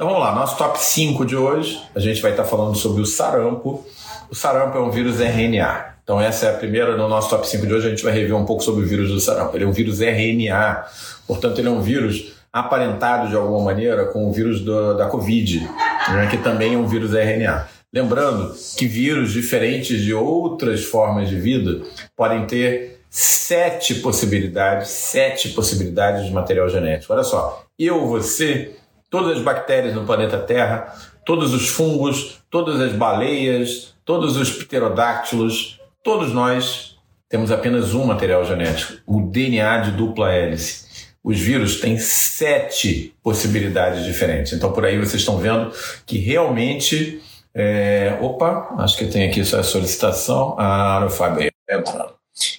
Então vamos lá, nosso top 5 de hoje, a gente vai estar falando sobre o sarampo. O sarampo é um vírus RNA. Então essa é a primeira no nosso top 5 de hoje, a gente vai rever um pouco sobre o vírus do sarampo. Ele é um vírus RNA, portanto ele é um vírus aparentado de alguma maneira com o vírus do, da Covid, né, que também é um vírus RNA. Lembrando que vírus diferentes de outras formas de vida podem ter sete possibilidades, sete possibilidades de material genético. Olha só, eu, você, todas as bactérias no planeta Terra, todos os fungos, todas as baleias, todos os pterodáctilos, todos nós temos apenas um material genético, o DNA de dupla hélice. Os vírus têm sete possibilidades diferentes. Então, por aí vocês estão vendo que realmente é, opa, acho que tem aqui só a solicitação. Ah, o Fábio entrando.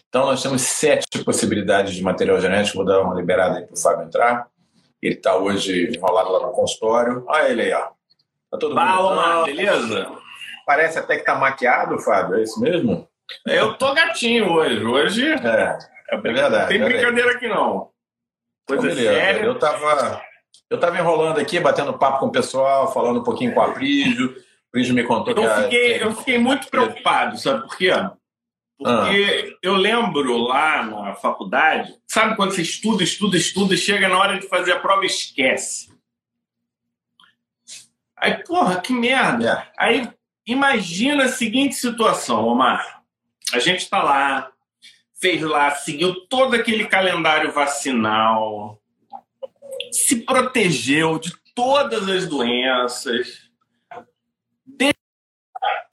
Então, nós temos sete possibilidades de material genético. Vou dar uma liberada aí para o Fábio entrar. Ele está hoje enrolado lá no consultório. Olha ele aí, ó. Tá todo Palma, beleza? Parece até que tá maquiado, Fábio, é isso mesmo? Eu tô gatinho hoje. Hoje. É, é verdade. Tem brincadeira aqui não. Coisa então, séria. Eu tava, eu tava enrolando aqui, batendo papo com o pessoal, falando um pouquinho com a Prígio. Prígio me contou eu que. Fiquei, a... Eu fiquei muito preocupado, sabe por quê? Porque ah. eu lembro lá na faculdade, sabe quando você estuda, estuda, estuda, chega na hora de fazer a prova esquece. Aí, porra, que merda. É. Aí, imagina a seguinte situação, Omar. A gente está lá, fez lá, seguiu todo aquele calendário vacinal, se protegeu de todas as doenças. De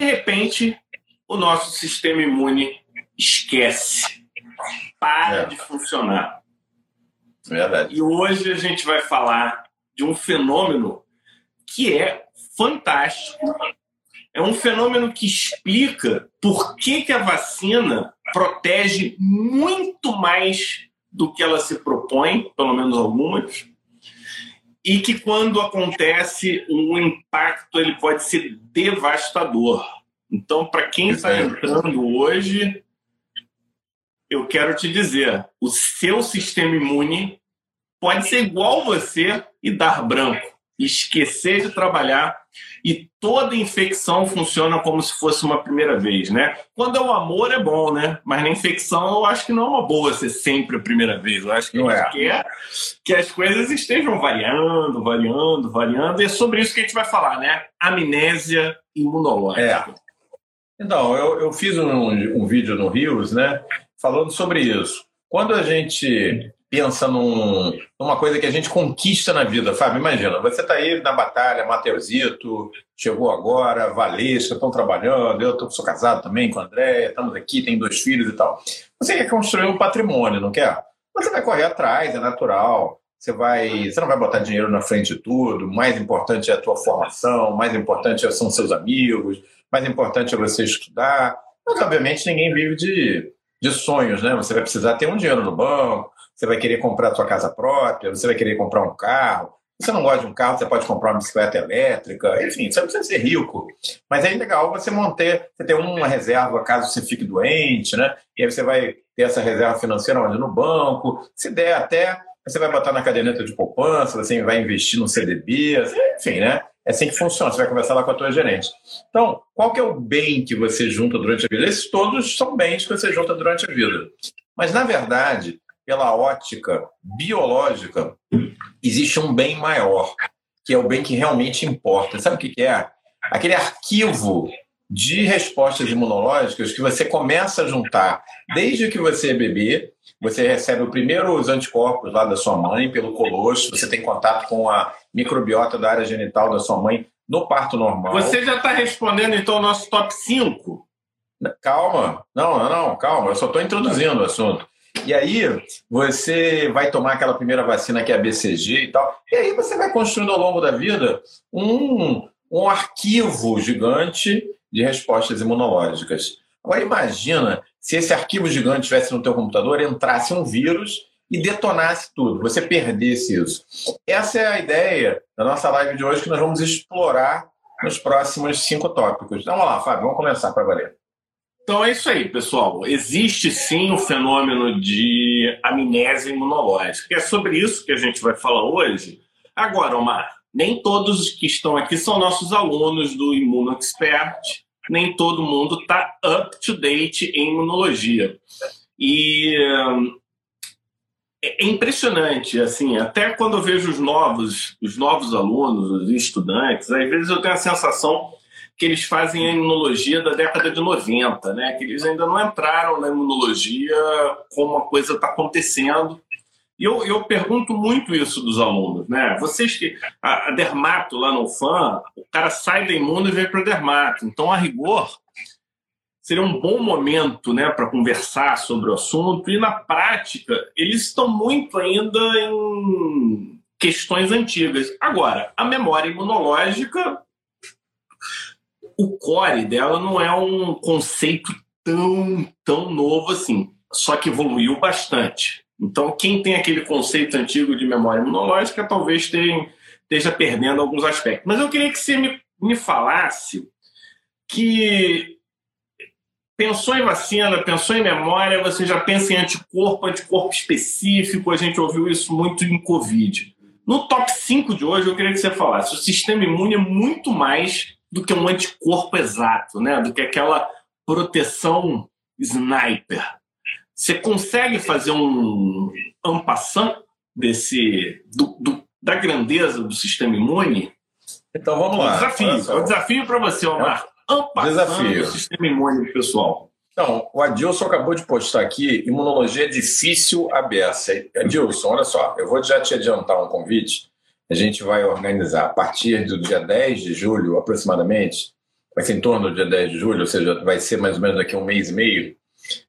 repente, o nosso sistema imune esquece, para é. de funcionar. Verdade. E hoje a gente vai falar de um fenômeno que é fantástico. É um fenômeno que explica por que, que a vacina protege muito mais do que ela se propõe, pelo menos algumas, e que quando acontece um impacto ele pode ser devastador. Então, para quem está entrando hoje, eu quero te dizer: o seu sistema imune pode ser igual você e dar branco, esquecer de trabalhar e toda infecção funciona como se fosse uma primeira vez, né? Quando é o amor é bom, né? Mas na infecção eu acho que não é uma boa ser sempre a primeira vez. Eu acho que não a gente é. quer que as coisas estejam variando, variando, variando. E é sobre isso que a gente vai falar, né? Amnésia imunológica. É. Então, eu, eu fiz um, um vídeo no Rios, né, falando sobre isso. Quando a gente pensa num, numa coisa que a gente conquista na vida, Fábio, imagina, você está aí na batalha, Mateusito, chegou agora, Valesca, estão trabalhando, eu tô, sou casado também com a Andréia, estamos aqui, tem dois filhos e tal. Você quer construir um patrimônio, não quer? Você vai correr atrás, é natural. Você, vai, você não vai botar dinheiro na frente de tudo. Mais importante é a tua formação, mais importante são seus amigos, mais importante é você estudar. Mas, obviamente, ninguém vive de, de sonhos, né? Você vai precisar ter um dinheiro no banco, você vai querer comprar a sua casa própria, você vai querer comprar um carro. Se você não gosta de um carro, você pode comprar uma bicicleta elétrica, enfim, você não precisa ser rico. Mas é legal você manter, você ter uma reserva caso você fique doente, né? E aí você vai ter essa reserva financeira onde? No banco. Se der até, você vai botar na caderneta de poupança, você vai investir no CDB, enfim, né? É assim que funciona, você vai conversar lá com a tua gerente. Então, qual que é o bem que você junta durante a vida? Esses todos são bens que você junta durante a vida. Mas, na verdade, pela ótica biológica, existe um bem maior, que é o bem que realmente importa. Sabe o que é? Aquele arquivo de respostas imunológicas que você começa a juntar desde que você é bebê, você recebe o primeiro os anticorpos lá da sua mãe pelo colosso, você tem contato com a microbiota da área genital da sua mãe no parto normal. Você já está respondendo então o nosso top 5? Calma, não, não, não, calma, eu só estou introduzindo o assunto. E aí você vai tomar aquela primeira vacina que é a BCG e tal, e aí você vai construindo ao longo da vida um, um arquivo gigante de respostas imunológicas. Agora imagina se esse arquivo gigante estivesse no teu computador, entrasse um vírus e detonasse tudo, você perdesse isso. Essa é a ideia da nossa live de hoje que nós vamos explorar nos próximos cinco tópicos. Então, vamos lá, Fábio, vamos começar para valer. Então é isso aí, pessoal. Existe sim o fenômeno de amnésia imunológica. É sobre isso que a gente vai falar hoje. Agora, Omar, nem todos que estão aqui são nossos alunos do Imuno Expert, nem todo mundo está up to date em imunologia. E é impressionante, assim, até quando eu vejo os novos, os novos alunos, os estudantes, às vezes eu tenho a sensação que eles fazem a imunologia da década de 90, né? Que eles ainda não entraram na imunologia como a coisa está acontecendo. E eu, eu pergunto muito isso dos alunos, né? Vocês que. A, a dermato lá no FAM, o cara sai da imuno e vem para dermato. Então, a rigor, seria um bom momento né, para conversar sobre o assunto. E na prática, eles estão muito ainda em questões antigas. Agora, a memória imunológica, o core dela não é um conceito tão, tão novo assim, só que evoluiu bastante. Então, quem tem aquele conceito antigo de memória imunológica talvez tenha, esteja perdendo alguns aspectos. Mas eu queria que você me, me falasse que Pensou em vacina, pensou em memória, você já pensa em anticorpo, anticorpo específico, a gente ouviu isso muito em Covid. No top 5 de hoje, eu queria que você falasse: o sistema imune é muito mais do que um anticorpo exato, né? do que aquela proteção sniper. Você consegue fazer um ampassant desse do, do, da grandeza do sistema imune? Então vamos lá. É um desafio, é um desafio para você, Omar. É Desafio. o sistema imune pessoal. Então, o Adilson acabou de postar aqui, imunologia é difícil aberta. Adilson, olha só, eu vou já te adiantar um convite. A gente vai organizar a partir do dia 10 de julho, aproximadamente, vai ser em torno do dia 10 de julho, ou seja, vai ser mais ou menos daqui a um mês e meio,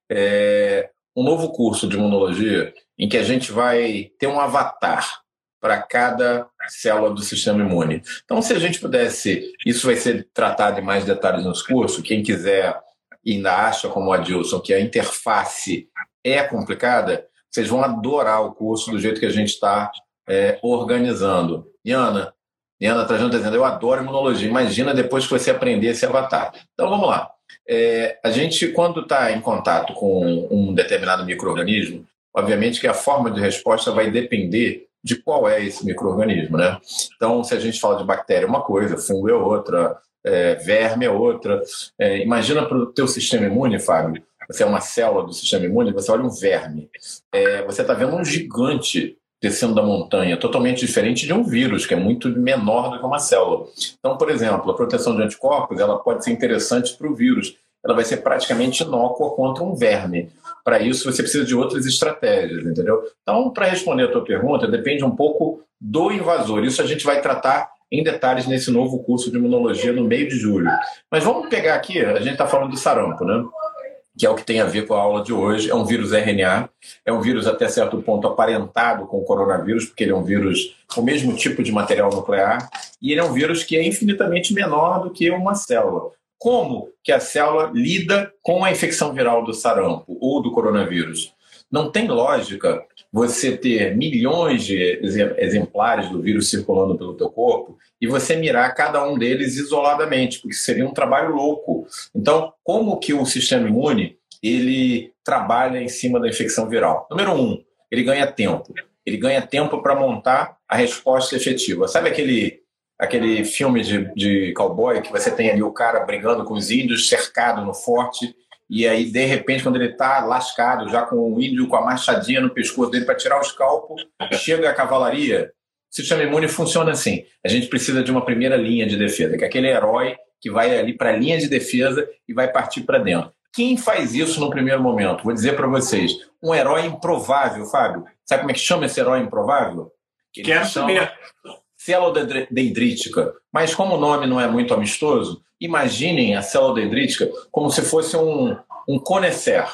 é, um novo curso de imunologia em que a gente vai ter um avatar para cada célula do sistema imune. Então, se a gente pudesse, isso vai ser tratado em mais detalhes nos cursos, quem quiser ainda acha, como o Adilson, que a interface é complicada, vocês vão adorar o curso do jeito que a gente está é, organizando. Iana, Iana Trajano está dizendo, eu adoro imunologia, imagina depois que você aprender esse avatar. Então, vamos lá. É, a gente, quando está em contato com um determinado microorganismo, obviamente que a forma de resposta vai depender de qual é esse microorganismo, né? Então, se a gente fala de bactéria é uma coisa, fungo é outra, é, verme é outra. É, imagina para o teu sistema imune, Fábio, você é uma célula do sistema imune, você olha um verme, é, você está vendo um gigante descendo da montanha, totalmente diferente de um vírus, que é muito menor do que uma célula. Então, por exemplo, a proteção de anticorpos ela pode ser interessante para o vírus, ela vai ser praticamente inócua contra um verme. Para isso, você precisa de outras estratégias, entendeu? Então, para responder a tua pergunta, depende um pouco do invasor. Isso a gente vai tratar em detalhes nesse novo curso de imunologia no meio de julho. Mas vamos pegar aqui, a gente está falando do sarampo, né? Que é o que tem a ver com a aula de hoje. É um vírus RNA, é um vírus até certo ponto aparentado com o coronavírus, porque ele é um vírus com o mesmo tipo de material nuclear, e ele é um vírus que é infinitamente menor do que uma célula como que a célula lida com a infecção viral do sarampo ou do coronavírus. Não tem lógica você ter milhões de exemplares do vírus circulando pelo teu corpo e você mirar cada um deles isoladamente, porque seria um trabalho louco. Então, como que o sistema imune ele trabalha em cima da infecção viral? Número um, ele ganha tempo. Ele ganha tempo para montar a resposta efetiva. Sabe aquele aquele filme de, de cowboy que você tem ali o cara brigando com os índios, cercado no forte, e aí, de repente, quando ele está lascado, já com o índio com a machadinha no pescoço dele para tirar o escalpo, chega a cavalaria. O sistema imune funciona assim. A gente precisa de uma primeira linha de defesa, que é aquele herói que vai ali para a linha de defesa e vai partir para dentro. Quem faz isso no primeiro momento? Vou dizer para vocês, um herói improvável, Fábio. Sabe como é que chama esse herói improvável? Que Quero saber célula dendrítica. Mas como o nome não é muito amistoso, imaginem a célula dendrítica como se fosse um, um conhecer,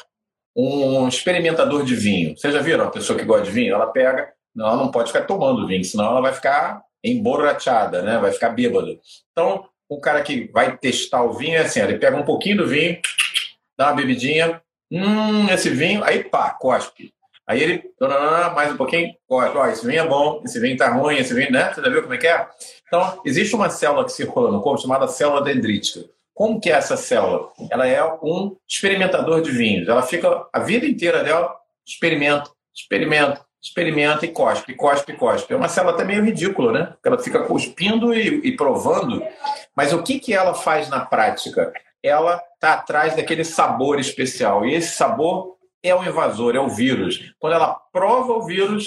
um experimentador de vinho. Vocês já viram a pessoa que gosta de vinho? Ela pega, não, ela não pode ficar tomando vinho, senão ela vai ficar emborrachada, né? vai ficar bêbada. Então, o cara que vai testar o vinho é assim, ele pega um pouquinho do vinho, dá uma bebidinha, hum, esse vinho, aí pá, cospe. Aí ele, mais um pouquinho, ó, esse vinho é bom, esse vinho tá ruim, esse vinho, né? Você já viu como é que é? Então, existe uma célula que circula no corpo chamada célula dendrítica. Como que é essa célula? Ela é um experimentador de vinhos. Ela fica a vida inteira dela, experimenta, experimenta, experimenta e cospe, cospe, cospe. É uma célula até meio ridícula, né? Ela fica cuspindo e, e provando. Mas o que, que ela faz na prática? Ela está atrás daquele sabor especial. E esse sabor é o invasor, é o vírus. Quando ela prova o vírus,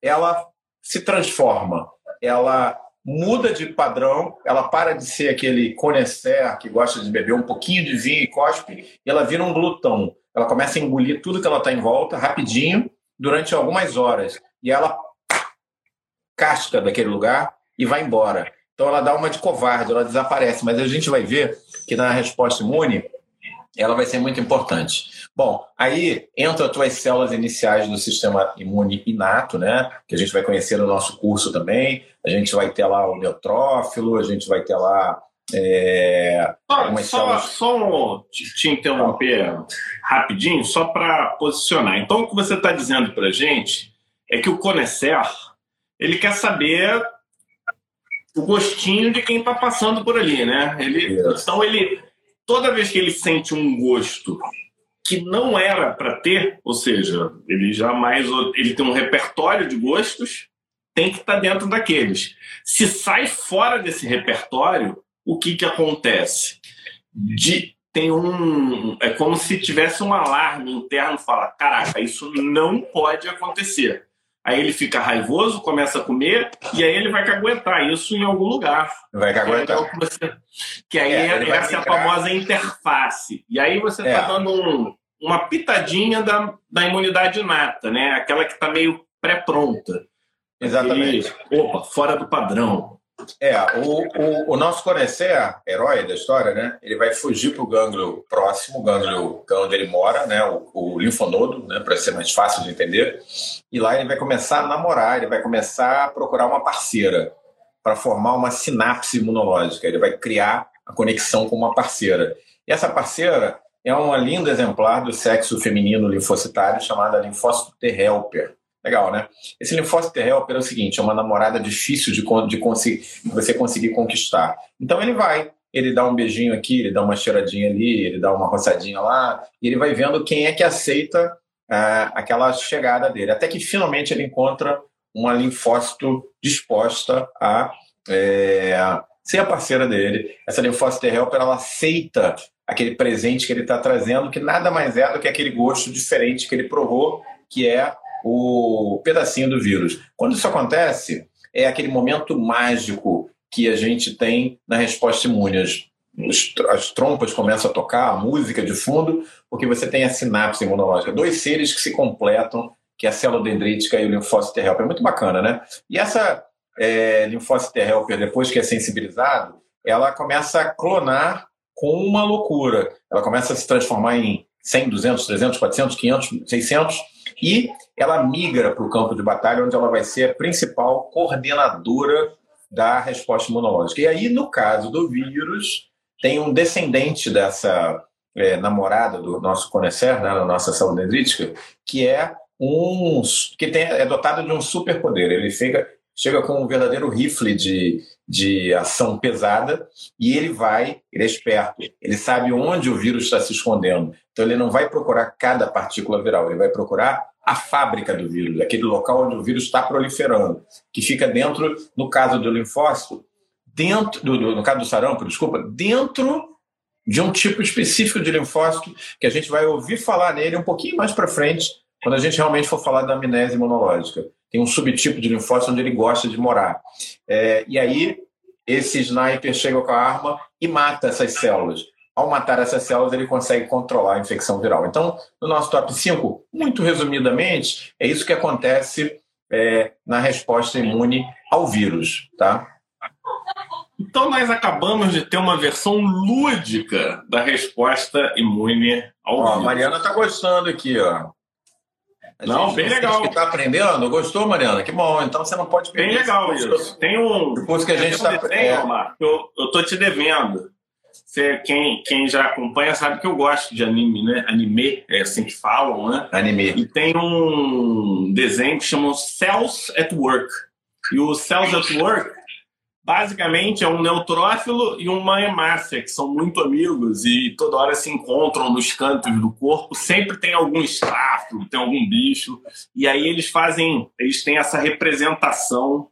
ela se transforma. Ela muda de padrão, ela para de ser aquele conhecer que gosta de beber um pouquinho de vinho e cospe, e ela vira um glutão. Ela começa a engolir tudo que ela está em volta, rapidinho, durante algumas horas. E ela casca daquele lugar e vai embora. Então ela dá uma de covarde, ela desaparece. Mas a gente vai ver que na resposta imune ela vai ser muito importante. Bom, aí entram as tuas células iniciais do sistema imune inato, né? Que a gente vai conhecer no nosso curso também. A gente vai ter lá o neutrófilo, a gente vai ter lá é, só, só, só te, te, interromper rapidinho, só para posicionar. Então, o que você está dizendo para a gente é que o Conecer ele quer saber o gostinho de quem está passando por ali, né? Ele, então, ele toda vez que ele sente um gosto que não era para ter, ou seja, ele jamais ele tem um repertório de gostos, tem que estar tá dentro daqueles. Se sai fora desse repertório, o que que acontece? De, tem um é como se tivesse um alarme interno fala, caraca, isso não pode acontecer. Aí ele fica raivoso, começa a comer, e aí ele vai caguetar isso em algum lugar. Vai caguetar. Que, é você... que aí é, essa é a famosa interface. E aí você está é. dando um, uma pitadinha da, da imunidade inata, né? Aquela que está meio pré-pronta. Exatamente. E, opa, fora do padrão. É, o, o, o nosso Conecer, herói da história, né? Ele vai fugir para o gânglio próximo, o gânglio onde ele mora, né? O, o linfonodo, né? Para ser mais fácil de entender. E lá ele vai começar a namorar, ele vai começar a procurar uma parceira para formar uma sinapse imunológica. Ele vai criar a conexão com uma parceira. E essa parceira é uma linda exemplar do sexo feminino linfocitário chamada linfócito T helper Legal, né? Esse linfócito T helper é o seguinte, é uma namorada difícil de, de conseguir, você conseguir conquistar. Então ele vai, ele dá um beijinho aqui, ele dá uma cheiradinha ali, ele dá uma roçadinha lá, e ele vai vendo quem é que aceita ah, aquela chegada dele. Até que finalmente ele encontra uma linfócito disposta a é, ser a parceira dele. Essa linfócito T helper, ela aceita aquele presente que ele está trazendo, que nada mais é do que aquele gosto diferente que ele provou, que é o pedacinho do vírus. Quando isso acontece, é aquele momento mágico que a gente tem na resposta imune. As, as trompas começam a tocar, a música de fundo, porque você tem a sinapse imunológica. Dois seres que se completam, que é a célula dendrítica e o linfócito T helper. É muito bacana, né? E essa é, linfócito T helper, depois que é sensibilizado, ela começa a clonar com uma loucura. Ela começa a se transformar em 100, 200, 300, 400, 500, 600 e ela migra para o campo de batalha, onde ela vai ser a principal coordenadora da resposta imunológica. E aí, no caso do vírus, tem um descendente dessa é, namorada do nosso Conecer, né, da nossa saúde dendrítica, que é um que tem, é dotado de um superpoder. Ele fica, chega com um verdadeiro rifle de, de ação pesada e ele vai, ele é esperto, ele sabe onde o vírus está se escondendo. Então ele não vai procurar cada partícula viral, ele vai procurar a fábrica do vírus, aquele local onde o vírus está proliferando, que fica dentro, no caso do linfócito, dentro do, no caso do sarampo, desculpa, dentro de um tipo específico de linfócito que a gente vai ouvir falar nele um pouquinho mais para frente, quando a gente realmente for falar da amnésia imunológica tem um subtipo de linfócito onde ele gosta de morar. É, e aí, esse sniper chega com a arma e mata essas células. Ao matar essas células, ele consegue controlar a infecção viral. Então, no nosso top 5, muito resumidamente, é isso que acontece é, na resposta imune ao vírus. Tá? Então, nós acabamos de ter uma versão lúdica da resposta imune ao ó, vírus. A Mariana está gostando aqui, ó. Não, bem legal. que está aprendendo, gostou, Mariana? Que bom. Então você não pode perder. Bem legal isso. Tem um. Depois que a gente está. Um eu, eu tô te devendo. Você, quem, quem já acompanha sabe que eu gosto de anime, né? Anime, é assim que falam, né? Anime. E tem um desenho que chama Cells at Work. E o Cells at Work basicamente é um neutrófilo e uma hemácia, que são muito amigos e toda hora se encontram nos cantos do corpo. Sempre tem algum estráfilo, tem algum bicho. E aí eles fazem, eles têm essa representação.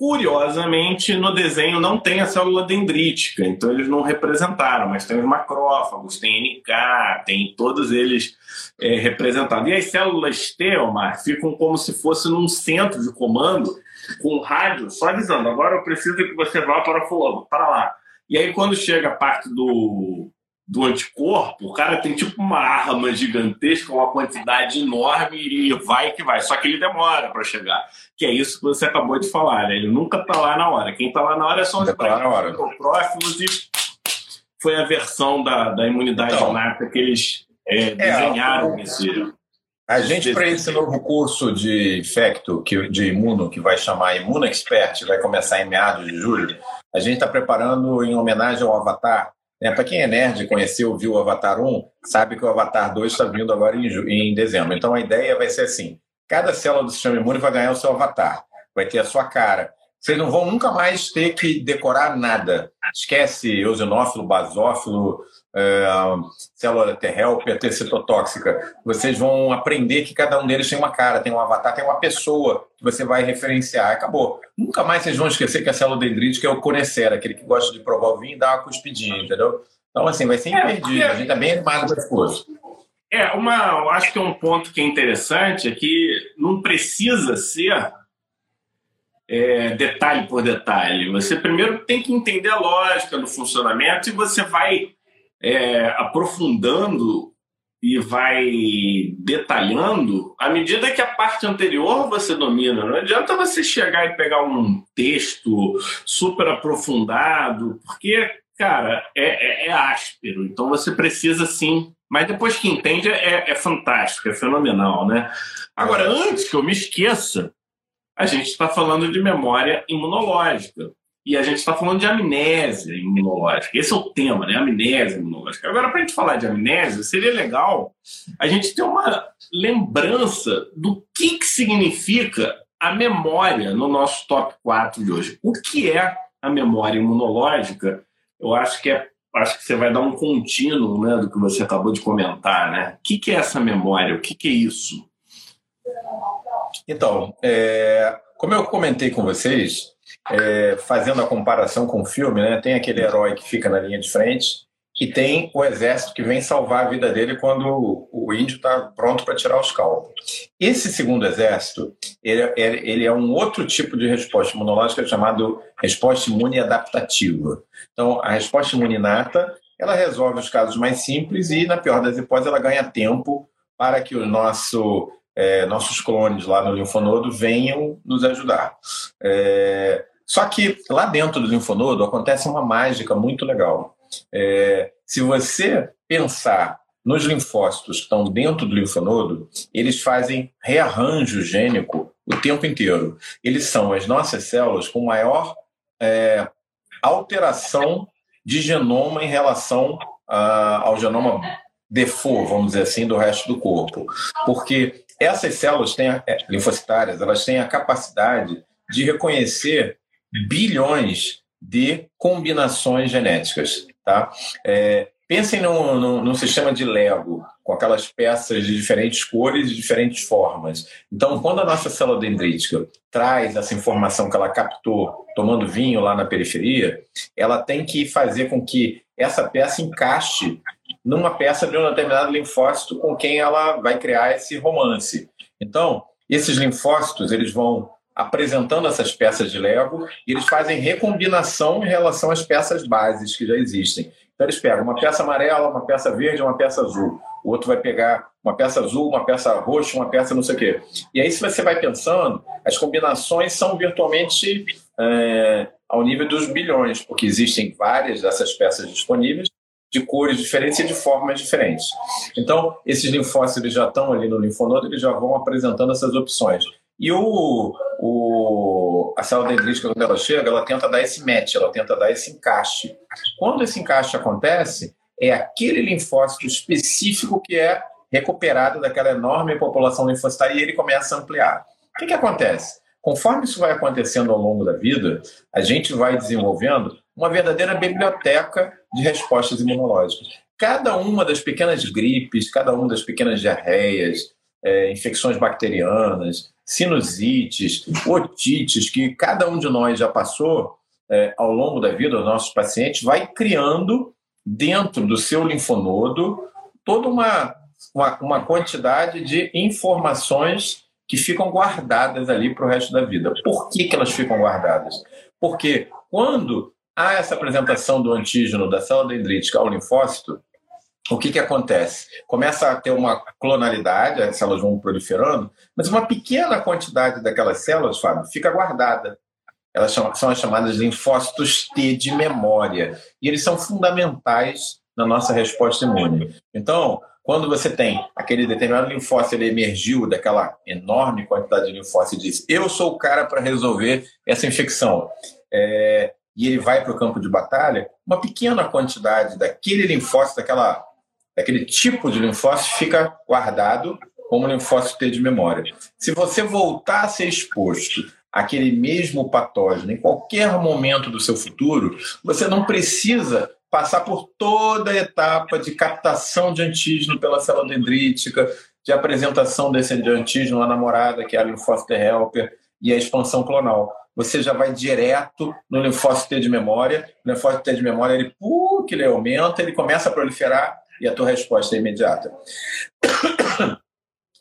Curiosamente, no desenho não tem a célula dendrítica, então eles não representaram, mas tem os macrófagos, tem NK, tem todos eles é, representados. E as células T, Omar, ficam como se fosse num centro de comando com rádio, só avisando, agora eu preciso que você vá para fulano, para lá. E aí, quando chega a parte do, do anticorpo, o cara tem tipo uma arma gigantesca, uma quantidade enorme e vai que vai. Só que ele demora para chegar. Que é isso que você acabou de falar, né? Ele nunca tá lá na hora. Quem tá lá na hora são os tá próximos e foi a versão da, da imunidade então, inata que eles é, é desenharam é, nesse a gente, para esse novo curso de infecto, que, de imuno, que vai chamar Imuno Expert, vai começar em meados de julho, a gente está preparando em homenagem ao Avatar. Né? Para quem é nerd, conheceu, viu o Avatar 1, sabe que o Avatar 2 está vindo agora em, em dezembro. Então a ideia vai ser assim: cada célula do sistema imune vai ganhar o seu avatar, vai ter a sua cara. Vocês não vão nunca mais ter que decorar nada. Esquece eosinófilo, basófilo, é, célula T-helper, T citotóxica. Vocês vão aprender que cada um deles tem uma cara, tem um avatar, tem uma pessoa que você vai referenciar. Acabou. Nunca mais vocês vão esquecer que a célula dendrítica é o conhecer, aquele que gosta de provar o vinho e dar uma cuspidinha, entendeu? Então, assim, vai ser é, imperdível. É, a gente está bem animado com esse curso. É, uma, eu acho que é um ponto que é interessante é que não precisa ser é, detalhe por detalhe. Você primeiro tem que entender a lógica do funcionamento e você vai é, aprofundando e vai detalhando à medida que a parte anterior você domina. Não adianta você chegar e pegar um texto super aprofundado, porque, cara, é, é, é áspero. Então você precisa sim. Mas depois que entende, é, é fantástico, é fenomenal, né? Agora, antes que eu me esqueça, a gente está falando de memória imunológica. E a gente está falando de amnésia imunológica. Esse é o tema, né? Amnésia imunológica. Agora, para a gente falar de amnésia, seria legal a gente ter uma lembrança do que, que significa a memória no nosso top 4 de hoje. O que é a memória imunológica? Eu acho que é acho que você vai dar um contínuo né, do que você acabou de comentar. Né? O que, que é essa memória? O que, que é isso? Então, é, como eu comentei com vocês, é, fazendo a comparação com o filme, né, tem aquele herói que fica na linha de frente e tem o exército que vem salvar a vida dele quando o índio está pronto para tirar os calvos. Esse segundo exército, ele, é, ele, é um outro tipo de resposta imunológica chamado resposta imune adaptativa. Então, a resposta imune inata, ela resolve os casos mais simples e, na pior das hipóteses, ela ganha tempo para que o nosso é, nossos clones lá no linfonodo venham nos ajudar. É, só que lá dentro do linfonodo acontece uma mágica muito legal. É, se você pensar nos linfócitos que estão dentro do linfonodo, eles fazem rearranjo gênico o tempo inteiro. Eles são as nossas células com maior é, alteração de genoma em relação a, ao genoma default, vamos dizer assim, do resto do corpo. Porque essas células têm, é, linfocitárias, elas têm a capacidade de reconhecer bilhões de combinações genéticas. Tá? É, pensem num, num, num, sistema de Lego, com aquelas peças de diferentes cores e diferentes formas. Então, quando a nossa célula dendrítica traz essa informação que ela captou tomando vinho lá na periferia, ela tem que fazer com que essa peça encaixe numa peça de um determinado linfócito com quem ela vai criar esse romance. Então, esses linfócitos eles vão apresentando essas peças de Lego e eles fazem recombinação em relação às peças bases que já existem. Então eles pegam uma peça amarela, uma peça verde, uma peça azul. O outro vai pegar uma peça azul, uma peça roxa, uma peça não sei o quê. E aí, se você vai pensando, as combinações são virtualmente é, ao nível dos bilhões, porque existem várias dessas peças disponíveis de cores diferentes e de formas diferentes. Então, esses linfócitos já estão ali no linfonodo, eles já vão apresentando essas opções. E o, o, a célula dendrítica, quando ela chega, ela tenta dar esse match, ela tenta dar esse encaixe. Quando esse encaixe acontece, é aquele linfócito específico que é recuperado daquela enorme população linfocitária e ele começa a ampliar. O que, que acontece? Conforme isso vai acontecendo ao longo da vida, a gente vai desenvolvendo uma verdadeira biblioteca de respostas imunológicas. Cada uma das pequenas gripes, cada uma das pequenas diarreias, é, infecções bacterianas, sinusites, otites, que cada um de nós já passou é, ao longo da vida, os nossos pacientes, vai criando dentro do seu linfonodo toda uma, uma, uma quantidade de informações que ficam guardadas ali para o resto da vida. Por que, que elas ficam guardadas? Porque quando há essa apresentação do antígeno da célula dendrítica ao linfócito, o que, que acontece? Começa a ter uma clonalidade, as células vão proliferando, mas uma pequena quantidade daquelas células, Fábio, fica guardada. Elas são, as chamadas linfócitos T de memória. E eles são fundamentais na nossa resposta imune. Então, quando você tem aquele determinado linfócito, ele emergiu daquela enorme quantidade de linfócitos e diz: Eu sou o cara para resolver essa infecção. É, e ele vai para o campo de batalha, uma pequena quantidade daquele linfócito, daquela, daquele tipo de linfócito, fica guardado como linfócito T de memória. Se você voltar a ser exposto àquele mesmo patógeno em qualquer momento do seu futuro, você não precisa passar por toda a etapa de captação de antígeno pela célula dendrítica, de apresentação desse antígeno à namorada, que é a linfócito helper, e a expansão clonal. Você já vai direto no linfócito T de memória. O linfócito T de memória, ele, uh, que ele aumenta, ele começa a proliferar e a tua resposta é imediata.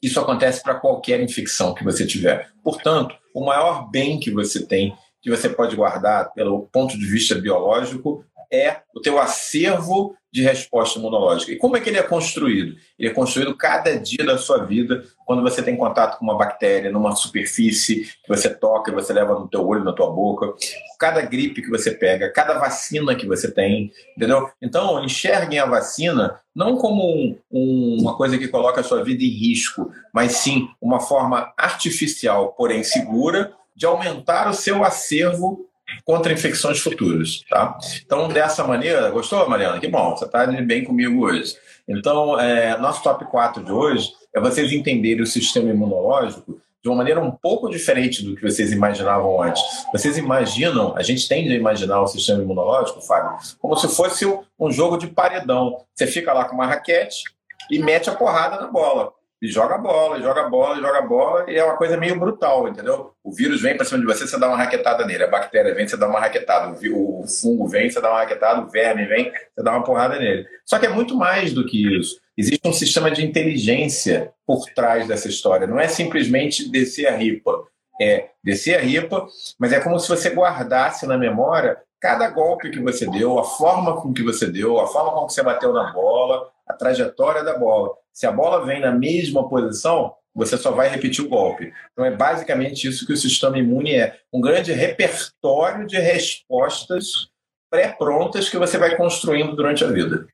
Isso acontece para qualquer infecção que você tiver. Portanto, o maior bem que você tem, que você pode guardar pelo ponto de vista biológico, é o teu acervo de resposta imunológica. E como é que ele é construído? Ele é construído cada dia da sua vida, quando você tem contato com uma bactéria, numa superfície que você toca, você leva no teu olho, na tua boca, cada gripe que você pega, cada vacina que você tem, entendeu? Então, enxerguem a vacina não como um, um, uma coisa que coloca a sua vida em risco, mas sim uma forma artificial, porém segura, de aumentar o seu acervo contra infecções futuras, tá? Então, dessa maneira, gostou, Mariana? Que bom, você está bem comigo hoje. Então, é, nosso top 4 de hoje é vocês entenderem o sistema imunológico de uma maneira um pouco diferente do que vocês imaginavam antes. Vocês imaginam, a gente tende a imaginar o sistema imunológico, Fábio, como se fosse um jogo de paredão. Você fica lá com uma raquete e mete a porrada na bola. E joga bola, joga bola, joga bola, e é uma coisa meio brutal, entendeu? O vírus vem para cima de você, você dá uma raquetada nele. A bactéria vem, você dá uma raquetada. O fungo vem, você dá uma raquetada. O verme vem, você dá uma porrada nele. Só que é muito mais do que isso. Existe um sistema de inteligência por trás dessa história. Não é simplesmente descer a ripa. É descer a ripa, mas é como se você guardasse na memória cada golpe que você deu, a forma com que você deu, a forma com que você bateu na bola, a trajetória da bola. Se a bola vem na mesma posição, você só vai repetir o golpe. Então é basicamente isso que o sistema imune é, um grande repertório de respostas pré-prontas que você vai construindo durante a vida.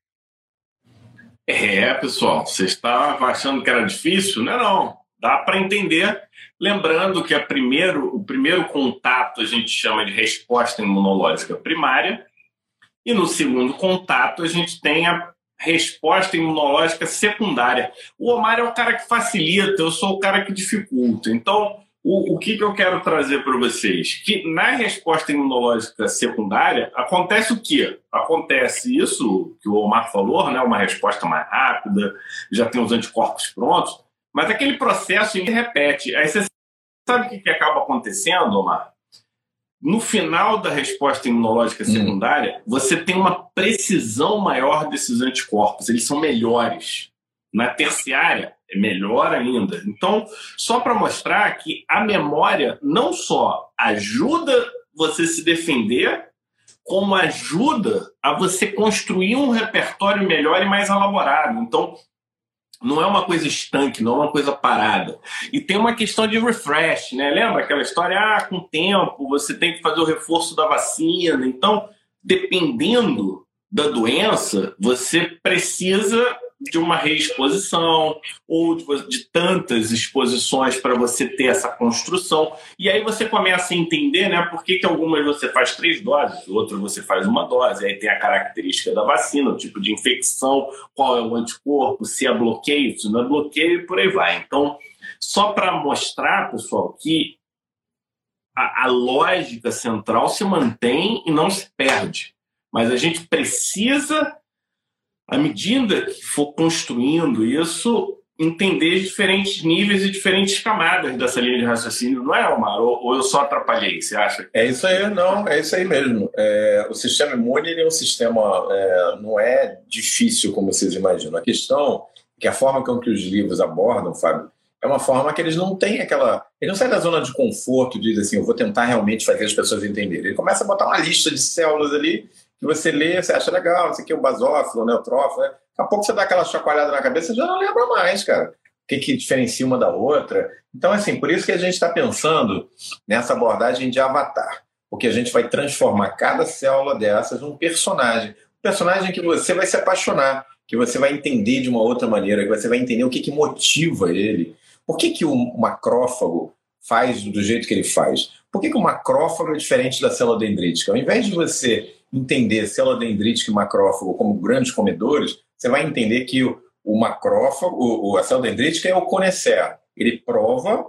É, pessoal, você estava achando que era difícil? Não, é não. Dá para entender. Lembrando que a primeiro, o primeiro contato a gente chama de resposta imunológica primária, e no segundo contato a gente tem a resposta imunológica secundária. O Omar é o cara que facilita, eu sou o cara que dificulta. Então, o, o que, que eu quero trazer para vocês? Que na resposta imunológica secundária acontece o quê? Acontece isso que o Omar falou, né? uma resposta mais rápida, já tem os anticorpos prontos, mas aquele processo se repete. Aí você sabe o que, que acaba acontecendo, Omar? No final da resposta imunológica hum. secundária, hum. você tem uma precisão maior desses anticorpos, eles são melhores. Na terciária, é melhor ainda. Então, só para mostrar que a memória não só ajuda você se defender, como ajuda a você construir um repertório melhor e mais elaborado. Então, não é uma coisa estanque, não é uma coisa parada. E tem uma questão de refresh, né? Lembra aquela história? Ah, com o tempo você tem que fazer o reforço da vacina. Então, dependendo da doença, você precisa de uma reexposição ou de, tantas exposições para você ter essa construção. E aí você começa a entender né, por que, que algumas você faz três doses, outras você faz uma dose. Aí tem a característica da vacina, o tipo de infecção, qual é o anticorpo, se é bloqueio, se não é bloqueio e por aí vai. Então, só para mostrar, pessoal, que a, a lógica central se mantém e não se perde. Mas a gente precisa, à medida que for construindo isso, entender diferentes níveis e diferentes camadas dessa linha de raciocínio, não é, Omar? Ou, ou eu só atrapalhei, você acha? É isso aí, não, é isso aí mesmo. É, o sistema imune é um sistema, é, não é difícil como vocês imaginam. A questão é que a forma com que os livros abordam, Fábio, é uma forma que eles não têm aquela. Ele não sai da zona de conforto, diz assim, eu vou tentar realmente fazer as pessoas entenderem. Ele começa a botar uma lista de células ali que você lê, você acha legal, esse aqui é o basófilo, o neutrófilo, né? Daqui a pouco você dá aquela chacoalhada na cabeça e já não lembra mais, cara. O que, que diferencia uma da outra. Então, assim, por isso que a gente está pensando nessa abordagem de avatar. Porque a gente vai transformar cada célula dessas num personagem. Um personagem que você vai se apaixonar, que você vai entender de uma outra maneira, que você vai entender o que, que motiva ele. Por que, que o macrófago faz do jeito que ele faz? Por que, que o macrófago é diferente da célula dendrítica? Ao invés de você entender célula dendrítica e macrófago como grandes comedores, você vai entender que o, o macrófago, o, a célula dendrítica é o conecer. Ele prova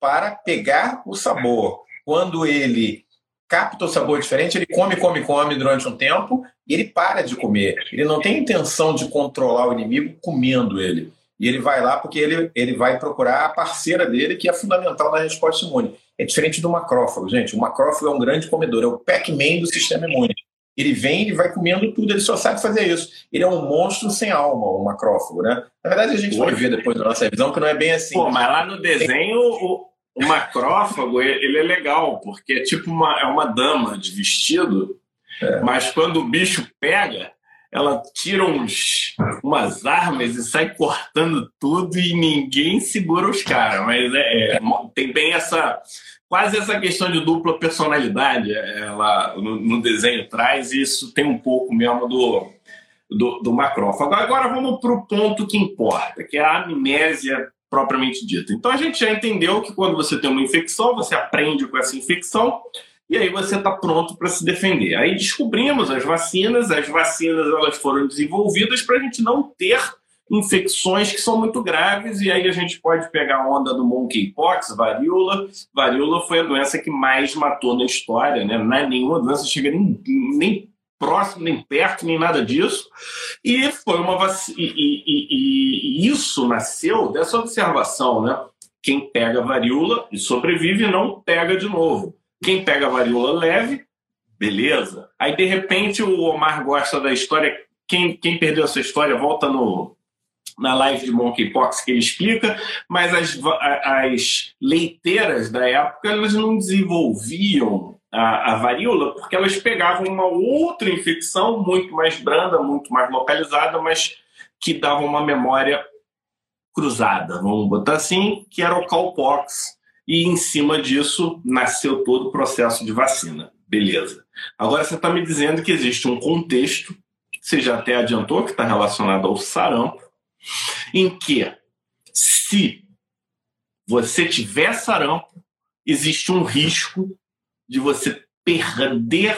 para pegar o sabor. Quando ele capta o sabor diferente, ele come, come, come durante um tempo e ele para de comer. Ele não tem intenção de controlar o inimigo comendo ele. E ele vai lá porque ele, ele vai procurar a parceira dele, que é fundamental na resposta imune. É diferente do macrófago, gente. O macrófago é um grande comedor, é o Pac-Man do sistema imune. Ele vem e vai comendo tudo, ele só sabe fazer isso. Ele é um monstro sem alma, o macrófago, né? Na verdade, a gente vai ver depois da nossa revisão que não é bem assim. Pô, mas lá no desenho, o, o macrófago, ele é legal, porque é tipo uma, é uma dama de vestido, é. mas quando o bicho pega, ela tira uns, umas armas e sai cortando tudo e ninguém segura os caras. Mas é, é, tem bem essa quase essa questão de dupla personalidade ela no, no desenho traz isso tem um pouco mesmo do do, do macrófago. Agora vamos para o ponto que importa, que é a amnésia propriamente dita. Então a gente já entendeu que quando você tem uma infecção, você aprende com essa infecção e aí você está pronto para se defender. Aí descobrimos as vacinas, as vacinas elas foram desenvolvidas para a gente não ter infecções que são muito graves, e aí a gente pode pegar a onda do monkeypox, varíola. Varíola foi a doença que mais matou na história, né? Não é nenhuma doença chega nem, nem próximo, nem perto, nem nada disso. E foi uma vacina. E, e, e, isso nasceu dessa observação, né? Quem pega varíola e sobrevive não pega de novo. Quem pega varíola leve, beleza. Aí, de repente, o Omar gosta da história. Quem, quem perdeu essa história, volta no, na live de Monkeypox que ele explica, mas as, as leiteiras da época elas não desenvolviam a, a, varíola porque elas pegavam uma outra infecção muito mais branda, muito mais localizada, mas que dava uma memória cruzada, vamos botar assim, que era o cowpox, e em cima disso nasceu todo o processo de vacina. Beleza. Agora você está me dizendo que existe um contexto, você já até adiantou, que está relacionado ao sarampo, em que se você tiver sarampo, existe um risco de você perder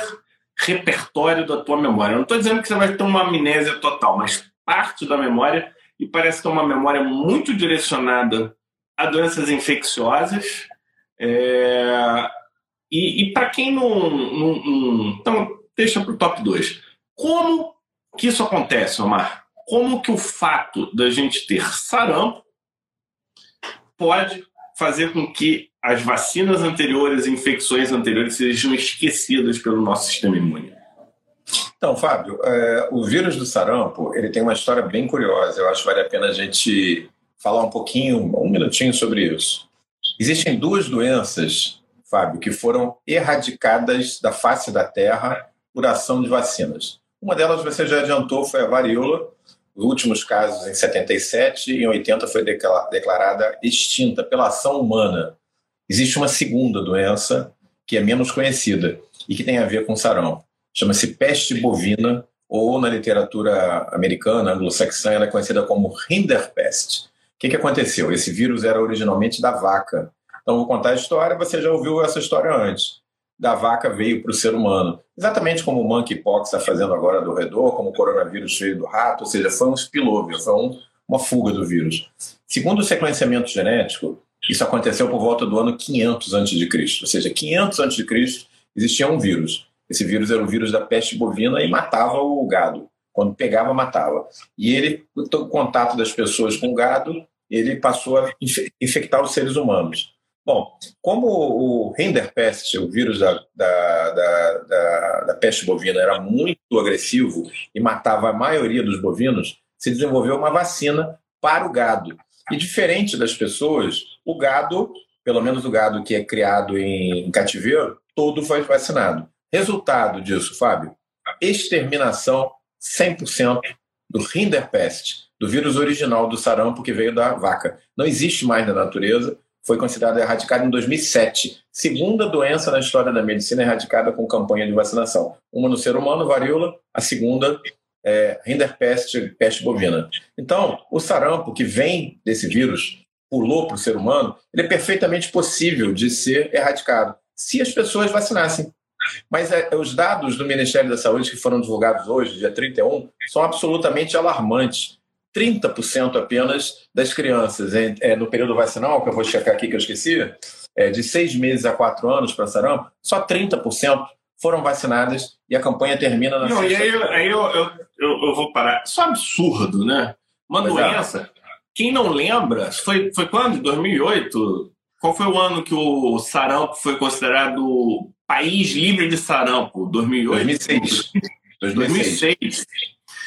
repertório da tua memória. Eu não estou dizendo que você vai ter uma amnésia total, mas parte da memória, e parece que é uma memória muito direcionada a doenças infecciosas. É... E, e para quem não, não, não, Então, deixa para o top 2. Como que isso acontece, Omar? como que o fato da gente ter sarampo pode fazer com que as vacinas anteriores, infecções anteriores sejam esquecidas pelo nosso sistema imune? Então, Fábio, é, o vírus do sarampo ele tem uma história bem curiosa. Eu acho que vale a pena a gente falar um pouquinho, um minutinho sobre isso. Existem duas doenças, Fábio, que foram erradicadas da face da Terra por ação de vacinas. Uma delas você já adiantou, foi a varíola, os últimos casos em 77 e em 80 foi declarada extinta pela ação humana. Existe uma segunda doença que é menos conhecida e que tem a ver com sarampo. Chama-se peste bovina ou na literatura americana, anglo-saxã, ela é conhecida como Rinderpest. Que, que aconteceu? Esse vírus era originalmente da vaca. Então, vou contar a história, você já ouviu essa história antes da vaca veio para o ser humano. Exatamente como o monkeypox está fazendo agora do redor, como o coronavírus veio do rato, ou seja, foi um spillover, foi um, uma fuga do vírus. Segundo o sequenciamento genético, Isso aconteceu por volta do ano 500 a.C. Ou seja, 500 a.C. existia um vírus. Esse vírus era o vírus da peste bovina e matava o gado. Quando pegava, matava. E ele, o contato das pessoas com o gado, ele passou a infectar os seres humanos. Bom, como o Rinderpest, o vírus da, da, da, da, peste bovina, era muito agressivo e matava a maioria dos bovinos, se desenvolveu uma vacina para o gado. E diferente das pessoas, o gado, pelo menos o gado que é criado em cativeiro, todo foi vacinado. Resultado disso, Fábio? Exterminação 100% do Rinderpest, do vírus original do sarampo que veio da vaca. Não existe mais na natureza, foi considerado erradicado em 2007. Segunda doença na história da medicina erradicada com campanha de vacinação. Uma no ser humano, varíola, a segunda é, Rinderpest, peste bovina. Então, o sarampo que vem desse vírus, pulou para o ser humano, ele é perfeitamente possível de ser erradicado, se as pessoas vacinassem. Mas é, os dados do Ministério da Saúde que foram divulgados hoje, dia 31, são absolutamente alarmantes. 30% apenas das crianças é, no período vacinal, que eu vou checar aqui que eu esqueci, é, de seis meses a quatro anos para sarampo, só 30% foram vacinadas e a campanha termina na Não, e aí, aí eu, eu, eu, eu, vou parar. Isso é um absurdo, né? Uma pois é. doença. Quem não lembra, foi, foi quando? 2008? Qual foi o ano que o sarampo foi considerado país livre de sarampo? 2008? 2006. 2006. 2006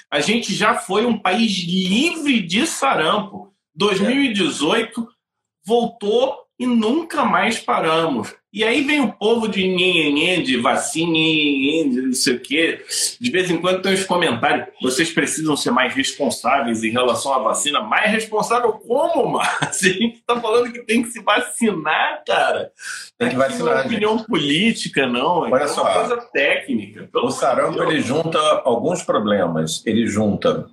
a gente já foi um país livre de sarampo. 2018 voltou e nunca mais paramos. E aí vem o povo de nhenhenhen, de vacina, de não sei o quê. De vez em quando tem os comentários. Vocês precisam ser mais responsáveis em relação à vacina. Mais responsável como, Márcio? A gente está falando que tem que se vacinar, cara. Tem que vacinar. Não é opinião política, não. Olha é só, uma coisa técnica. O sarampo, ele junta alguns problemas. Ele junta...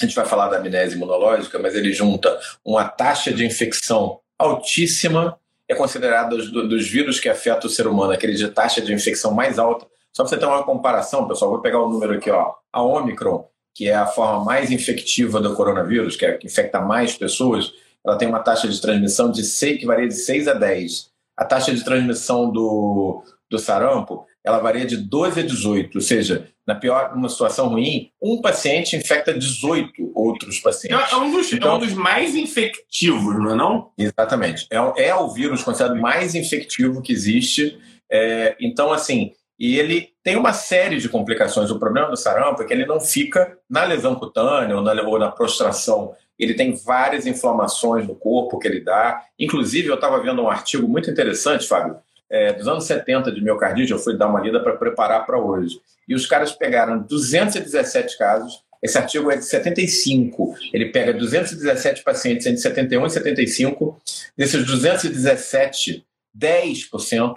A gente vai falar da amnésia imunológica, mas ele junta uma taxa de infecção altíssima é considerado dos, dos vírus que afetam o ser humano, aquele de taxa de infecção mais alta. Só para você ter uma comparação, pessoal, vou pegar o número aqui, ó. A Omicron, que é a forma mais infectiva do coronavírus, que, é, que infecta mais pessoas, ela tem uma taxa de transmissão de 6, que varia de 6 a 10. A taxa de transmissão do, do sarampo ela varia de 12 a 18, ou seja, na pior, numa situação ruim, um paciente infecta 18 outros pacientes. É um dos, então, é um dos mais infectivos, não é não? Exatamente. É, é o vírus considerado mais infectivo que existe. É, então, assim, e ele tem uma série de complicações. O problema do sarampo é que ele não fica na lesão cutânea ou na, ou na prostração. Ele tem várias inflamações no corpo que ele dá. Inclusive, eu estava vendo um artigo muito interessante, Fábio, é, dos anos 70 de miocardite, eu fui dar uma lida para preparar para hoje. E os caras pegaram 217 casos, esse artigo é de 75, ele pega 217 pacientes entre 71 e 75, desses 217, 10%,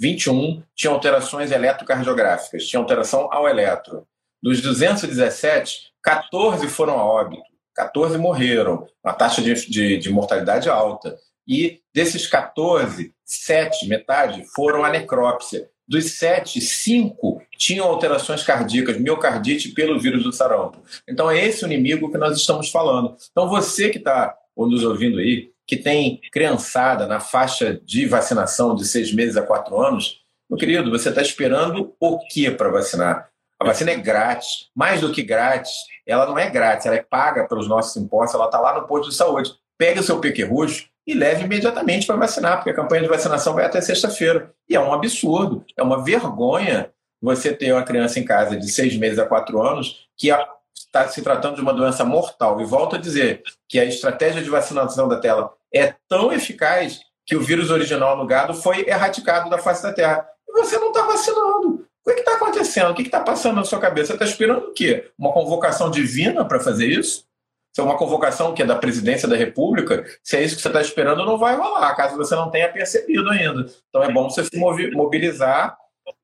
21 tinham alterações eletrocardiográficas, tinha alteração ao eletro. Dos 217, 14 foram a óbito, 14 morreram, uma taxa de, de, de mortalidade alta. E desses 14, 7, metade, foram a necrópsia. Dos sete, cinco tinham alterações cardíacas, miocardite pelo vírus do sarampo. Então é esse o inimigo que nós estamos falando. Então você que está nos ouvindo aí, que tem criançada na faixa de vacinação de seis meses a quatro anos, meu querido, você está esperando o que para vacinar? A vacina é grátis, mais do que grátis, ela não é grátis, ela é paga pelos nossos impostos, ela está lá no posto de saúde. Pega o seu pequerrujo, e leve imediatamente para vacinar, porque a campanha de vacinação vai até sexta-feira. E é um absurdo, é uma vergonha você ter uma criança em casa de seis meses a quatro anos que está se tratando de uma doença mortal. E volto a dizer que a estratégia de vacinação da tela é tão eficaz que o vírus original no gado foi erradicado da face da Terra. E você não está vacinando. O que está acontecendo? O que está passando na sua cabeça? Você está esperando o quê? Uma convocação divina para fazer isso? Se é uma convocação que é da presidência da República, se é isso que você está esperando, não vai rolar, caso você não tenha percebido ainda. Então é bom você se mobilizar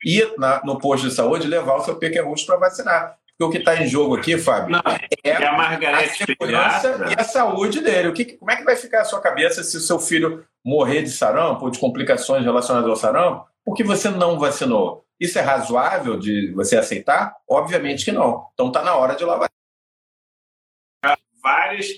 e no posto de saúde levar o seu pequenos para vacinar. Porque o que está em jogo aqui, Fábio, não, é, é, a, a segurança e a saúde dele. O que, como é que vai ficar a sua cabeça se o seu filho morrer de sarampo ou de complicações relacionadas ao sarampo porque você não vacinou? Isso é razoável de você aceitar? Obviamente que não. Então está na hora de lavar várias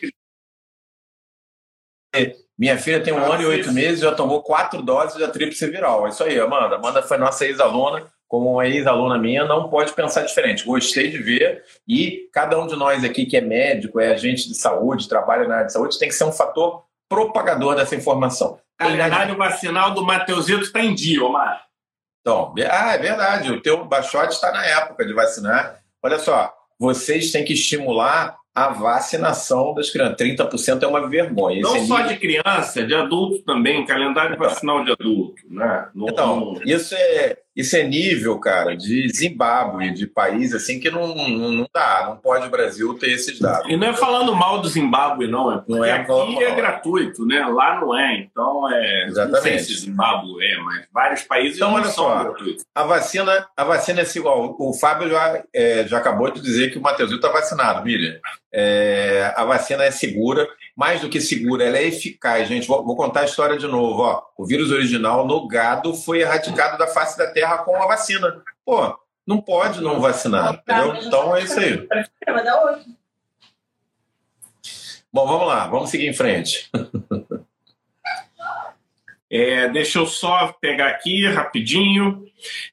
Minha filha tem um ano e oito meses, já tomou quatro doses da tríplice viral. É isso aí, Amanda. Amanda foi nossa ex-aluna, como uma ex-aluna minha, não pode pensar diferente. Gostei de ver e cada um de nós aqui que é médico, é agente de saúde, trabalha na área de saúde, tem que ser um fator propagador dessa informação. Calendário vacinal do Mateusito está em dia, Omar. Então, ah, é verdade. O teu baixote está na época de vacinar. Olha só, vocês têm que estimular a vacinação das crianças. 30% é uma vergonha. Não Esse só nível... de criança, de adulto também, calendário Então. vacinal de adulto. Né? No, Então, isso é, isso é nível, cara, de Zimbábue, de país assim que não, não, não dá. Não pode o Brasil ter esses dados. E não é falando mal do Zimbábue, não. É porque Não é aqui é gratuito, né? Lá não é. Então, é. Não sei Exatamente. se Zimbábue é, mas vários países Então, não olha são só. gratuitos. A vacina, a vacina é igual. O Fábio já, é, já acabou de dizer que o Mateuzinho está vacinado, Miriam. É, a vacina é segura, mais do que segura, ela é eficaz, gente. Vou, vou contar a história de novo. Ó. O vírus original no gado foi erradicado da face da Terra com a vacina. Pô, não pode não vacinar, entendeu? Então é isso aí. Bom, vamos lá, vamos seguir em frente. É, deixa eu só pegar aqui rapidinho.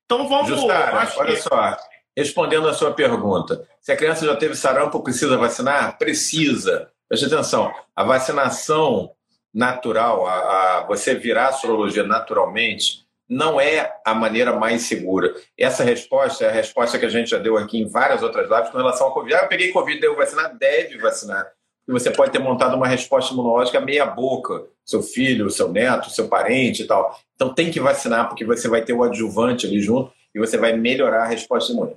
Então vamos. Justara, acho olha que- só, respondendo a sua pergunta, se a criança já teve sarampo, precisa vacinar? Precisa. Preste atenção, a vacinação natural, a, a- você virar a sorologia naturalmente, não é a maneira mais segura. Essa resposta é a resposta que a gente já deu aqui em várias outras lives com relação ao Covid. Ah, eu peguei Covid, devo vacinar? Deve vacinar. E você pode ter montado uma resposta imunológica meia boca, seu filho, seu neto, seu parente e tal. Então tem que vacinar, porque você vai ter o adjuvante ali junto e você vai melhorar a resposta imune.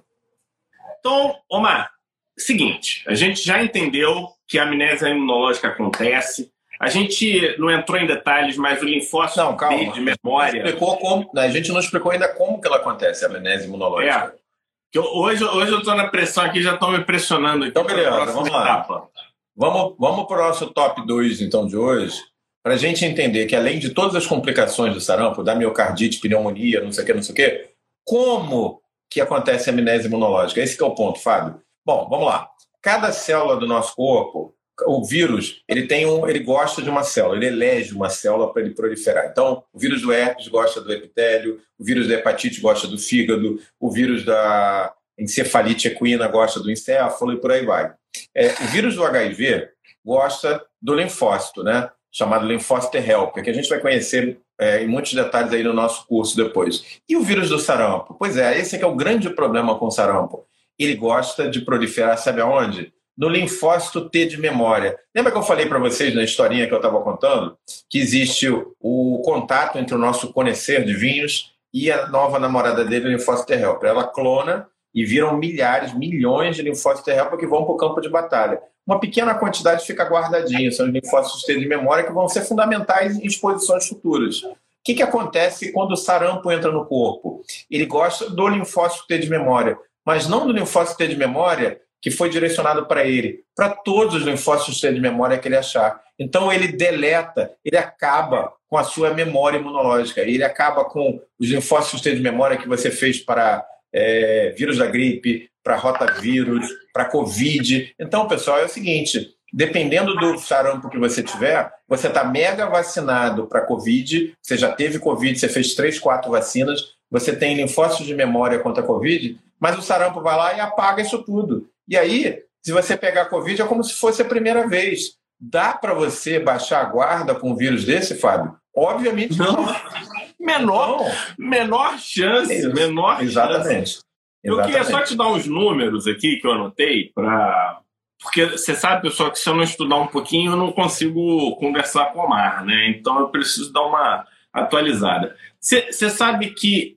Então, Omar, seguinte, a gente já entendeu que a amnésia imunológica acontece. A gente não entrou em detalhes, mas o linfócito Não, calma. De memória. Explicou como, a gente não explicou ainda como que ela acontece, a amnésia imunológica. Que eu- hoje, hoje eu estou na pressão aqui, já estão me pressionando aqui. Então, beleza, vamos lá. etapa. Vamos, vamos para o nosso top 2, então, de hoje, para a gente entender que, além de todas as complicações do sarampo, da miocardite, pneumonia, não sei o que, não sei o que, como que acontece a amnésia imunológica? Esse que é o ponto, Fábio. Bom, vamos lá. Cada célula do nosso corpo, o vírus, ele tem um, ele gosta de uma célula, ele elege uma célula para ele proliferar. Então, o vírus do herpes gosta do epitélio, o vírus da hepatite gosta do fígado, o vírus da encefalite equina gosta do encéfalo e por aí vai. É, o vírus do HIV gosta do linfócito, né? Chamado linfócito helper, que a gente vai conhecer é, em muitos detalhes aí no nosso curso depois. E o vírus do sarampo? Pois é, esse é que é o grande problema com o sarampo. Ele gosta de proliferar, sabe aonde? No linfócito T de memória. Lembra que eu falei para vocês na historinha que eu estava contando que existe o, contato entre o nosso conhecer de vinhos e a nova namorada dele, o linfócito T helper. Ela clona e viram milhares, milhões de linfócitos T helper que vão para o campo de batalha. Uma pequena quantidade fica guardadinha, são os linfócitos T de memória que vão ser fundamentais em exposições futuras. O que, que acontece quando o sarampo entra no corpo? Ele gosta do linfócito T de memória, mas não do linfócito T de memória que foi direcionado para ele, para todos os linfócitos T de memória que ele achar. Então ele deleta, ele acaba com a sua memória imunológica, ele acaba com os linfócitos T de memória que você fez para é, vírus da gripe, para rotavírus, para Covid. Então, pessoal, é o seguinte: dependendo do sarampo que você tiver, você está mega vacinado para Covid, você já teve Covid, você fez três, quatro vacinas, você tem linfócitos de memória contra a Covid, mas o sarampo vai lá e apaga isso tudo. E aí, se você pegar Covid, é como se fosse a primeira vez. Dá para você baixar a guarda com um vírus desse, Fábio? Obviamente não. Menor, Não. menor chance, Isso. menor chance. Exatamente. Eu queria só te dar uns números aqui que eu anotei para. Porque você sabe, pessoal, que se eu não estudar um pouquinho, eu não consigo conversar com o Omar, né? Então eu preciso dar uma atualizada. Você sabe que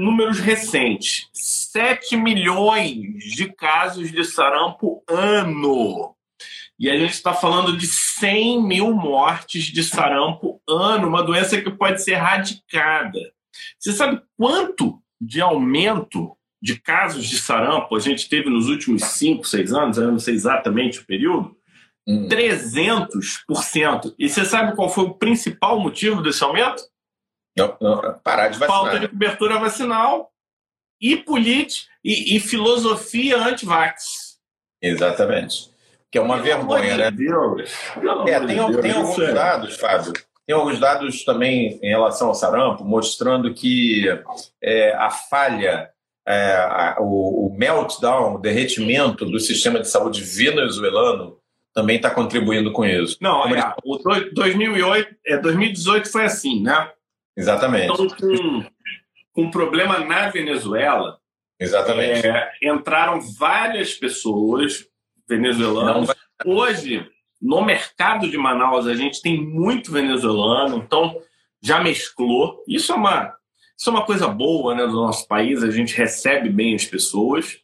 números recentes: 7 milhões de casos de sarampo ano. E a gente está falando de 100 mil mortes de sarampo ano, uma doença que pode ser erradicada. Você sabe quanto de aumento de casos de sarampo a gente teve nos últimos 5, 6 anos? Eu não sei exatamente o período. Hum. 300%. E você sabe qual foi o principal motivo desse aumento? Não, não, parar de vacinar. Falta de cobertura vacinal e política e, e filosofia anti-vax. Exatamente. Que é uma Pelo vergonha, né? de Deus. Pelo É, tem, de Deus, tem alguns é- dados, Fábio, tem alguns dados também em relação ao sarampo, mostrando que é, a falha, é, a, o, o meltdown, o derretimento do sistema de saúde venezuelano também está contribuindo com isso. Não, é, o 2008, é, 2018 foi assim, né? Exatamente. Então, com, com um problema na Venezuela, Exatamente. É, entraram várias pessoas venezuelanas. Não... Hoje, no mercado de Manaus, a gente tem muito venezuelano, então já mesclou. Isso é uma, isso é uma coisa boa né, do nosso país, a gente recebe bem as pessoas,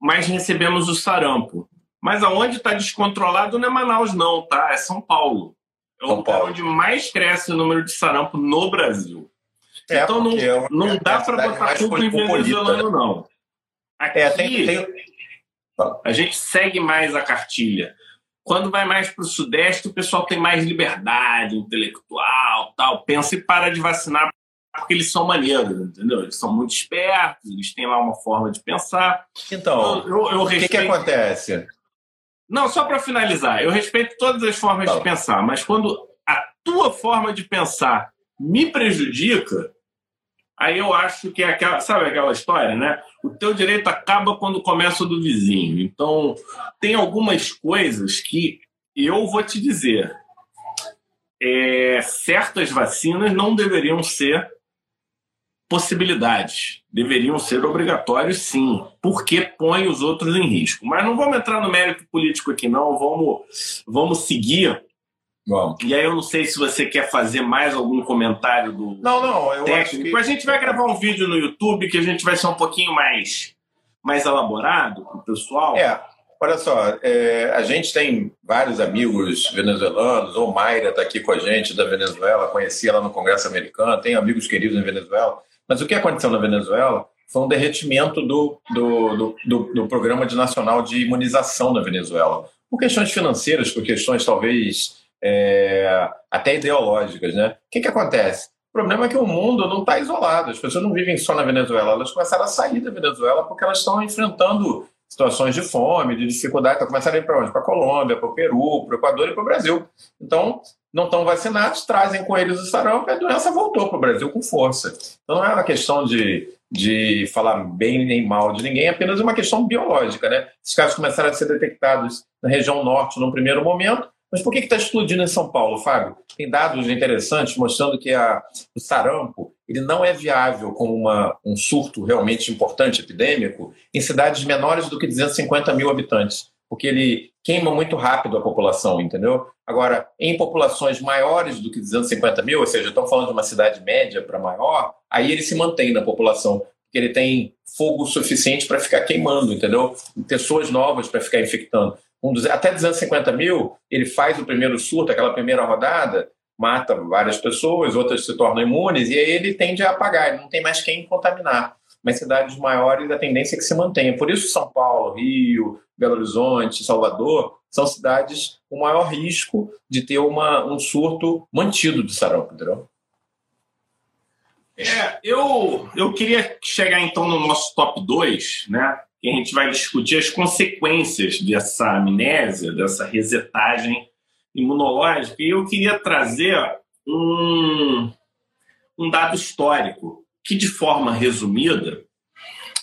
mas recebemos o sarampo. Mas aonde está descontrolado não é Manaus, não, tá? É São Paulo. É o lugar onde mais cresce o número de sarampo no Brasil. É, então não, é não dá para botar culpa em venezuelano, não. Aqui, é, tem, tem... a gente segue mais a cartilha. Quando vai mais para o Sudeste, o pessoal tem mais liberdade intelectual, tal, pensa e para de vacinar porque eles são maneiros, entendeu? Eles são muito espertos, eles têm lá uma forma de pensar. Então, eu, eu, o que, que acontece? Não, só para finalizar, eu respeito todas as formas tá. de pensar, mas quando a tua forma de pensar me prejudica, aí eu acho que é aquela, sabe aquela história, né? O teu direito acaba quando começa o do vizinho. Então, tem algumas coisas que eu vou te dizer. É, certas vacinas não deveriam ser possibilidades. Deveriam ser obrigatórios, sim, porque põe os outros em risco. Mas não vamos entrar no mérito político aqui, não. Vamos, vamos seguir. Bom. E aí eu não sei se você quer fazer mais algum comentário do não, não, eu técnico. Acho que... A gente vai gravar um vídeo no YouTube que a gente vai ser um pouquinho mais, mais elaborado para o pessoal. É, olha só, é, a gente tem vários amigos venezuelanos, ou Mayra está aqui com a gente da Venezuela, conheci ela no Congresso Americano, tem amigos queridos em Venezuela. Mas o que aconteceu na Venezuela foi um derretimento do, do, do, do, do Programa de Nacional de Imunização na Venezuela. Por questões financeiras, por questões talvez é, até ideológicas. Né? O que, que acontece? O problema é que o mundo não está isolado, as pessoas não vivem só na Venezuela, elas começaram a sair da Venezuela porque elas estão enfrentando situações de fome, de dificuldade, então começaram a ir para onde? Para a Colômbia, para o Peru, para o Equador e para o Brasil. Então, não estão vacinados, trazem com eles o sarampo e a doença voltou para o Brasil com força. Então, não é uma questão de, de falar bem nem mal de ninguém, é apenas uma questão biológica. Né? Esses casos começaram a ser detectados na região norte num primeiro momento, mas por que está explodindo em São Paulo, Fábio? Tem dados interessantes mostrando que a, o sarampo ele não é viável como uma, um surto realmente importante epidêmico em cidades menores do que 250 mil habitantes, porque ele queima muito rápido a população, entendeu? Agora, em populações maiores do que 250 mil, ou seja, estão falando de uma cidade média para maior, aí ele se mantém na população, porque ele tem fogo suficiente para ficar queimando, entendeu? Pessoas novas para ficar infectando um, até 250 mil, ele faz o primeiro surto, aquela primeira rodada, mata várias pessoas, outras se tornam imunes, e aí ele tende a apagar, ele não tem mais quem contaminar. Mas cidades maiores, a tendência é que se mantenha. Por isso, São Paulo, Rio, Belo Horizonte, Salvador, são cidades com maior risco de ter uma, um surto mantido de sarampo, entendeu? É, eu, eu queria chegar então no nosso top 2, né? que a gente vai discutir as consequências dessa amnésia, dessa resetagem imunológica. E eu queria trazer um, um dado histórico que, de forma resumida,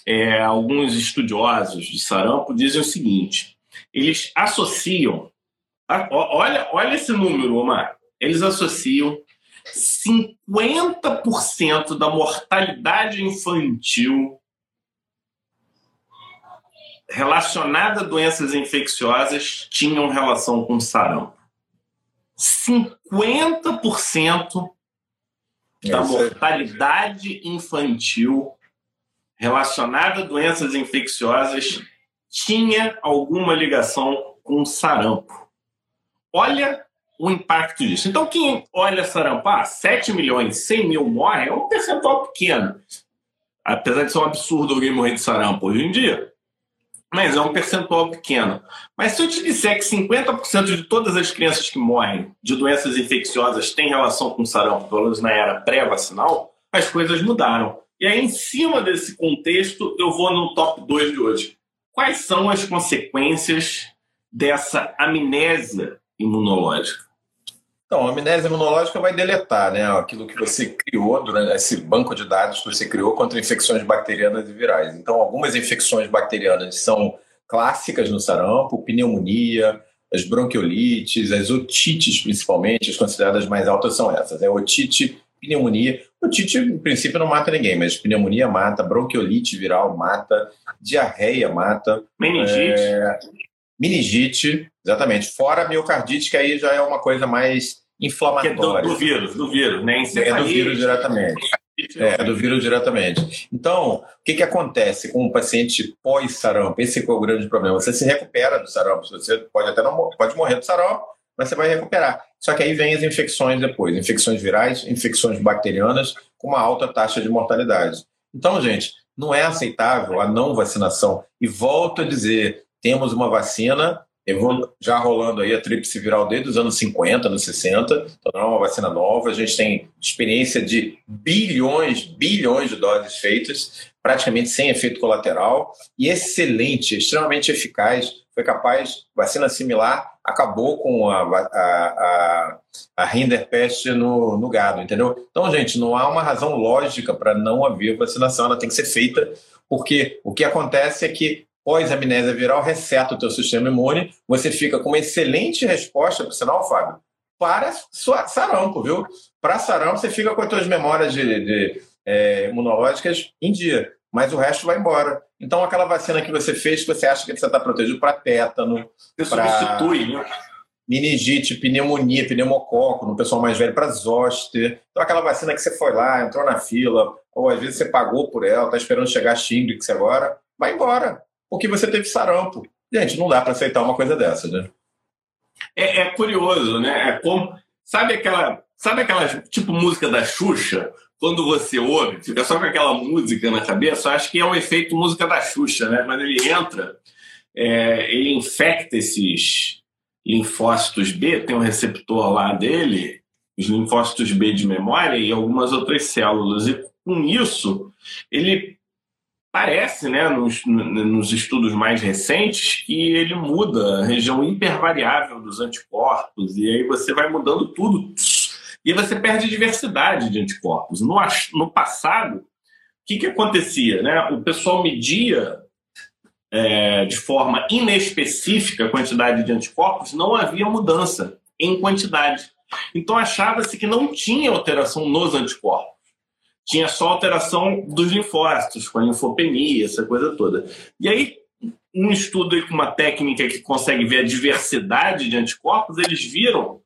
é, alguns estudiosos de sarampo dizem o seguinte: eles associam, olha, olha esse número, Omar, eles associam 50% da mortalidade infantil relacionada a doenças infecciosas tinham relação com sarampo. 50% da mortalidade infantil relacionada a doenças infecciosas tinha alguma ligação com sarampo. Olha o impacto disso. Então, quem olha sarampo, ah, 7 milhões, 100 mil morrem, é um percentual pequeno. Apesar de ser um absurdo alguém morrer de sarampo hoje em dia, mas é um percentual pequeno. Mas se eu te disser que 50% de todas as crianças que morrem de doenças infecciosas têm relação com sarampo, pelo menos na era pré-vacinal, as coisas mudaram. E aí, em cima desse contexto, eu vou no top 2 de hoje. Quais são as consequências dessa amnésia imunológica? Então, a amnésia imunológica vai deletar né, aquilo que você criou durante esse banco de dados que você criou contra infecções bacterianas e virais. Então, algumas infecções bacterianas são clássicas no sarampo, pneumonia, as bronquiolites, as otites principalmente, as consideradas mais altas são essas, é otite, pneumonia. Otite, em princípio, não mata ninguém, mas pneumonia mata, bronquiolite viral mata, diarreia mata. Meningite. É, meningite, exatamente. Fora a miocardite, que aí já é uma coisa mais inflamatória. Que é do, do vírus, do vírus, né? É do vírus diretamente. É, do vírus diretamente. Então, o que, que acontece com um paciente pós-sarampo? Esse é o grande problema. Você se recupera do sarampo. Você pode até não pode morrer do sarampo, mas você vai recuperar. Só que aí vem as infecções depois, infecções virais, infecções bacterianas, com uma alta taxa de mortalidade. Então, gente, não é aceitável a não vacinação. E volto a dizer, temos uma vacina já rolando aí a tríplice viral desde os anos 50, anos 60, então não é uma vacina nova, a gente tem experiência de bilhões, bilhões de doses feitas, praticamente sem efeito colateral, e excelente, extremamente eficaz, foi capaz, vacina similar, acabou com a, a, a, a no, no gado, entendeu? Então, gente, não há uma razão lógica para não haver vacinação, ela tem que ser feita, porque o que acontece é que pós-amnésia viral reseta o teu sistema imune, você fica com uma excelente resposta, por sinal, Fábio, para sarampo, viu? Para sarampo, você fica com as suas memórias de, de é, imunológicas em dia, mas o resto vai embora. Então, aquela vacina que você fez, que você acha que você está protegido para tétano, para substitui, né? meningite, pneumonia, pneumococo, no pessoal mais velho, para zoster. Então, aquela vacina que você foi lá, entrou na fila, ou às vezes você pagou por ela, está esperando chegar a Shingrix agora, vai embora porque você teve sarampo. Gente, não dá para aceitar uma coisa dessa, né? É, é, curioso, né? É como. Sabe aquela. Sabe aquela tipo música da Xuxa? Quando você ouve, fica só com aquela música na cabeça, acho que é um efeito música da Xuxa, né? Quando ele entra, é, ele infecta esses linfócitos B, tem um receptor lá dele, os linfócitos B de memória e algumas outras células. E com isso, ele Parece, né, nos, nos estudos mais recentes, que ele muda a região hipervariável dos anticorpos, e aí você vai mudando tudo. E aí você perde diversidade de anticorpos. No, no passado, o que, que acontecia? Né? O pessoal media é, de forma inespecífica a quantidade de anticorpos, não havia mudança em quantidade. Então achava-se que não tinha alteração nos anticorpos tinha só alteração dos linfócitos, com a linfopenia, essa coisa toda. E aí, um estudo com uma técnica que consegue ver a diversidade de anticorpos, eles viram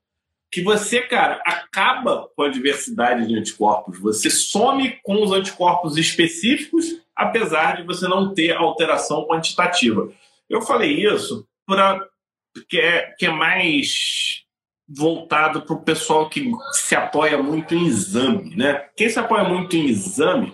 que você, cara, acaba com a diversidade de anticorpos. Você some com os anticorpos específicos, apesar de você não ter alteração quantitativa. Eu falei isso para que é, que é mais voltado para o pessoal que se apoia muito em exame, né? Quem se apoia muito em exame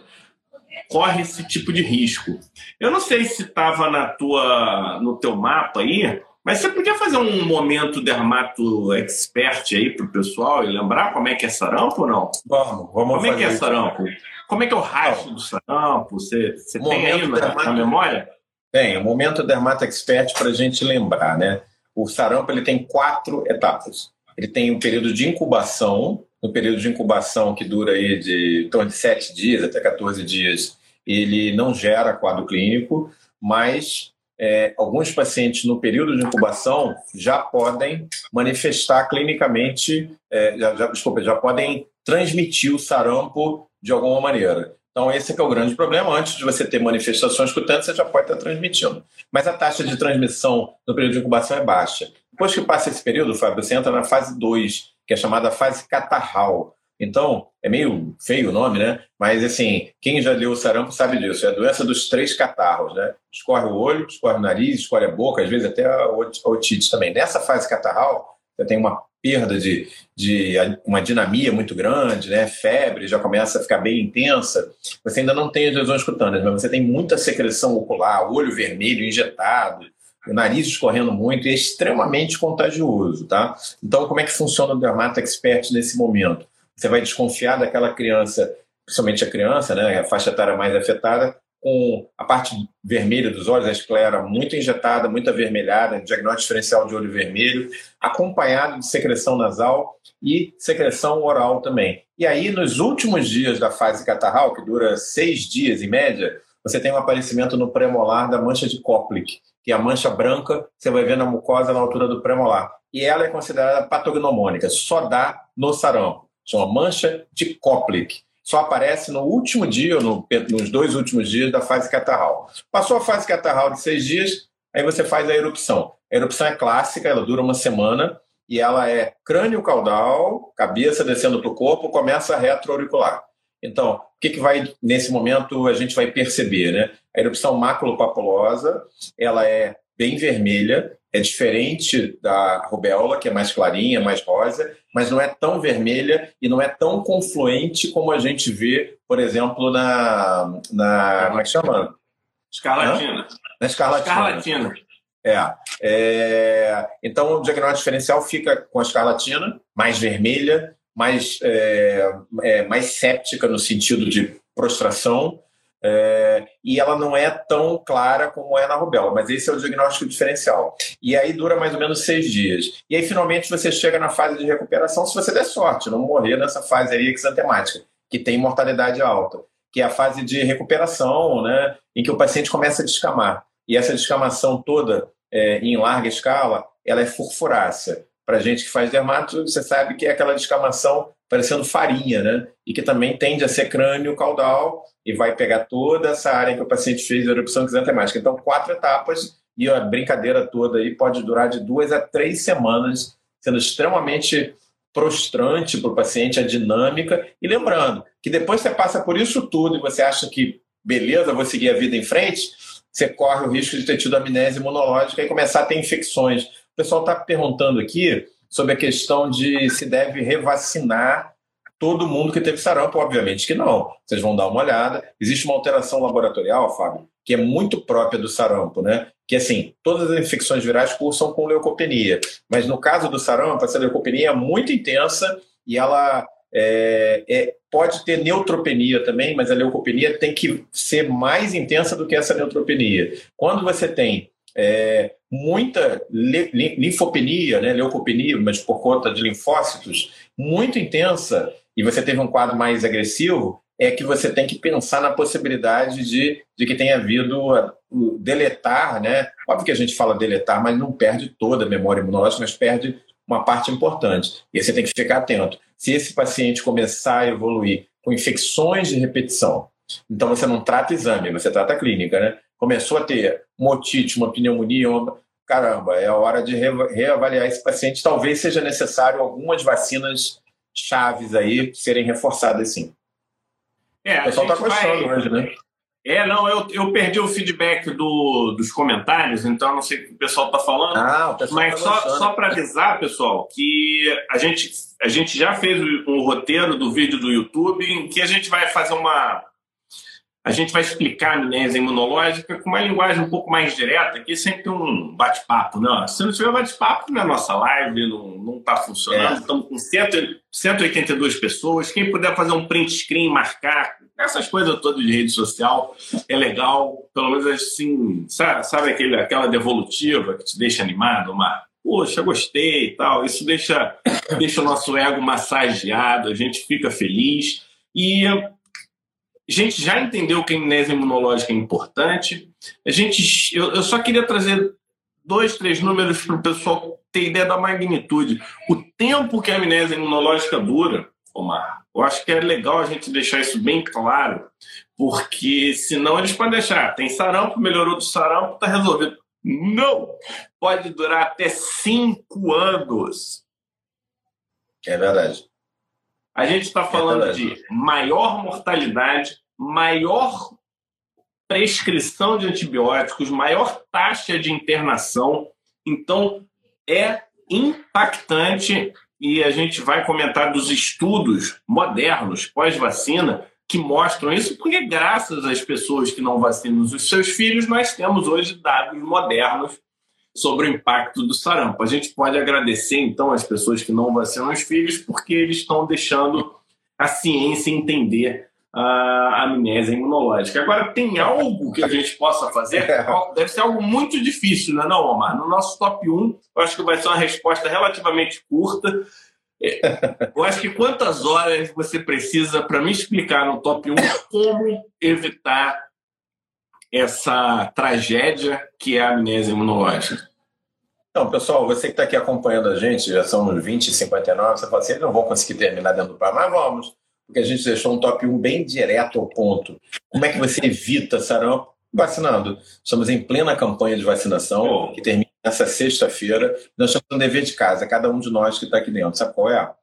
corre esse tipo de risco. Eu não sei se estava na tua no teu mapa aí, mas você podia fazer um momento dermato expert aí para o pessoal e lembrar como é que é sarampo ou não? Vamos, vamos Como é que é sarampo? Como é que é o rastro do sarampo? Você, você tem aí na, dermato... na memória? Tem, o momento dermato expert para a gente lembrar, né? O sarampo ele tem quatro etapas ele tem um período de incubação, no período de incubação que dura aí de em torno de 7 dias até 14 dias, ele não gera quadro clínico, mas é, alguns pacientes no período de incubação já podem manifestar clinicamente, é, já, já, desculpa, já podem transmitir o sarampo de alguma maneira. Então, esse é, é o grande problema. Antes de você ter manifestações cutâneas, você já pode estar transmitindo. Mas a taxa de transmissão no período de incubação é baixa. Depois que passa esse período, Fábio, você entra na fase 2, que é chamada fase catarral. Então, é meio feio o nome, né? Mas, assim, quem já deu o sarampo sabe disso. É a doença dos três catarros, né? Escorre o olho, escorre o nariz, escorre a boca, às vezes até a otite também. Nessa fase catarral, você tem uma perda de, de uma dinamia muito grande, né? febre já começa a ficar bem intensa, você ainda não tem as lesões cutâneas, mas você tem muita secreção ocular, olho vermelho injetado, o nariz escorrendo muito e é extremamente contagioso, tá? Então, como é que funciona o Dermata Expert nesse momento? Você vai desconfiar daquela criança, principalmente a criança, né, a faixa etária mais afetada, com a parte vermelha dos olhos, a esclera muito injetada, muito avermelhada, diagnóstico diferencial de olho vermelho, acompanhado de secreção nasal e secreção oral também. E aí, nos últimos dias da fase catarral, que dura seis dias em média, você tem um aparecimento no premolar da mancha de Koplik, que é a mancha branca, você vai ver na mucosa na altura do premolar. E ela é considerada patognomônica, só dá no sarampo. Chama mancha de Koplik só aparece no último dia, no, nos dois últimos dias da fase catarral. Passou a fase catarral de seis dias, aí você faz a erupção. A erupção é clássica, ela dura uma semana e ela é crânio caudal, cabeça descendo para o corpo, começa a retroauricular. Então, o que, que vai, nesse momento, a gente vai perceber? Né? A erupção maculopapulosa, ela é bem vermelha, é diferente da rubéola, que é mais clarinha, mais rosa, mas não é tão vermelha e não é tão confluente como a gente vê, por exemplo, na. na como é que chama? Escarlatina. Hã? Na escarlatina. Escarlatina. É, é, então o diagnóstico diferencial fica com a escarlatina, mais vermelha, mais, é, é, mais séptica no sentido de prostração, é, e ela não é tão clara como é na rubéola, mas esse é o diagnóstico diferencial. E aí dura mais ou menos seis dias. E aí finalmente você chega na fase de recuperação, se você der sorte, não morrer nessa fase aí exantemática, que tem mortalidade alta, que é a fase de recuperação, né, em que o paciente começa a descamar. E essa descamação toda, é, em larga escala, ela é furfurácea. Para gente que faz dermato, você sabe que é aquela descamação parecendo farinha, né? E que também tende a ser crânio caudal e vai pegar toda essa área que o paciente fez a erupção exantemática. Então, quatro etapas e a brincadeira toda aí pode durar de duas a três semanas, sendo extremamente prostrante para o paciente a dinâmica. E lembrando que depois você passa por isso tudo e você acha que, beleza, vou seguir a vida em frente, você corre o risco de ter tido amnésia imunológica e começar a ter infecções. O pessoal está perguntando aqui sobre a questão de se deve revacinar todo mundo que teve sarampo, obviamente que não. Vocês vão dar uma olhada. Existe uma alteração laboratorial, Fábio, que é muito própria do sarampo, né? Que assim, todas as infecções virais cursam com leucopenia, mas no caso do sarampo, essa leucopenia é muito intensa e ela é, é, pode ter neutropenia também, mas a leucopenia tem que ser mais intensa do que essa neutropenia. Quando você tem é, muita linfopenia, né, leucopenia, mas por conta de linfócitos, muito intensa, e você teve um quadro mais agressivo, é que você tem que pensar na possibilidade de, de que tenha havido o deletar, né? Óbvio que a gente fala deletar, mas não perde toda a memória imunológica, mas perde uma parte importante. E você tem que ficar atento. Se esse paciente começar a evoluir com infecções de repetição, então você não trata exame, você trata clínica, né? Começou a ter motite, uma pneumonia, uma... caramba, é a hora de reavaliar esse paciente. Talvez seja necessário algumas vacinas chaves aí serem reforçadas sim. É, o pessoal está gostando vai... hoje, né? É, não, eu, eu perdi o feedback do, dos comentários, então não sei o que o pessoal está falando. Ah, o pessoal mas tá só, só para avisar, pessoal, que a gente, a gente já fez um roteiro do vídeo do YouTube em que a gente vai fazer uma, a gente vai explicar a amnésia imunológica com uma linguagem um pouco mais direta, que sempre um bate-papo. Né? Se não tiver bate-papo na nossa live, não está funcionando. É. Estamos com 182 pessoas. Quem puder fazer um print screen, marcar, essas coisas todas de rede social, é legal. Pelo menos assim, sabe, sabe aquele, aquela devolutiva que te deixa animado, uma poxa, gostei e tal. Isso deixa, deixa o nosso ego massageado, a gente fica feliz. E a gente já entendeu que a amnésia imunológica é importante. A gente, eu, eu só queria trazer dois, três números para o pessoal ter ideia da magnitude. O tempo que a amnésia imunológica dura, Omar, eu acho que é legal a gente deixar isso bem claro, porque senão eles podem deixar, tem sarampo, melhorou do sarampo, está resolvido. Não! Pode durar até cinco anos. É verdade. A gente está falando é de maior mortalidade, maior prescrição de antibióticos, maior taxa de internação. Então, é impactante e a gente vai comentar dos estudos modernos pós-vacina que mostram isso, porque graças às pessoas que não vacinam os seus filhos, nós temos hoje dados modernos sobre o impacto do sarampo. A gente pode agradecer, então, às pessoas que não vacinam os filhos, porque eles estão deixando a ciência entender a amnésia imunológica. Agora, tem algo que a gente possa fazer? É. Deve ser algo muito difícil, não é não, Omar? No nosso top 1, eu acho que vai ser uma resposta relativamente curta. É, eu acho que quantas horas você precisa para me explicar no top 1 como evitar essa tragédia que é a amnésia imunológica? Então, pessoal, você que está aqui acompanhando a gente, já são 20 e 59, você fala assim, não vão conseguir terminar dentro do par, mas vamos porque a gente deixou um top 1 bem direto ao ponto. Como é que você evita sarampo? Vacinando. Estamos em plena campanha de vacinação, que termina nessa sexta-feira. Nós temos um dever de casa, cada um de nós que está aqui dentro. Sabe qual é?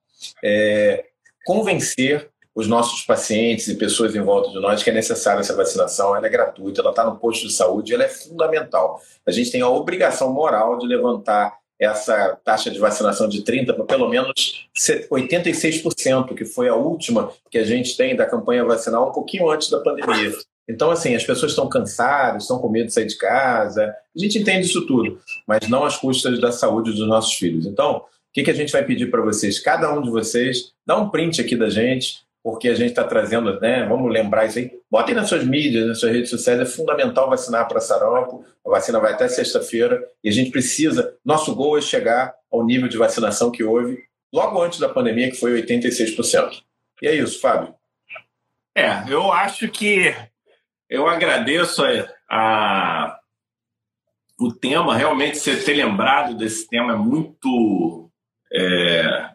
é? Convencer os nossos pacientes e pessoas em volta de nós que é necessária essa vacinação, ela é gratuita, ela está no posto de saúde, ela é fundamental. A gente tem a obrigação moral de levantar essa taxa de vacinação de 30% para pelo menos 86%, que foi a última que a gente tem da campanha vacinal um pouquinho antes da pandemia. Então, assim, as pessoas estão cansadas, estão com medo de sair de casa, a gente entende isso tudo, mas não às custas da saúde dos nossos filhos. Então, o que, que a gente vai pedir para vocês? Cada um de vocês, dá um print aqui da gente, porque a gente está trazendo, né? Vamos lembrar isso aí. Botem nas suas mídias, nas suas redes sociais. É fundamental vacinar para sarampo. A vacina vai até sexta-feira e a gente precisa. Nosso gol é chegar ao nível de vacinação que houve logo antes da pandemia, que foi 86%. E é isso, Fábio. É, eu acho que eu agradeço a, a o tema, realmente você ter lembrado desse tema é muito. É,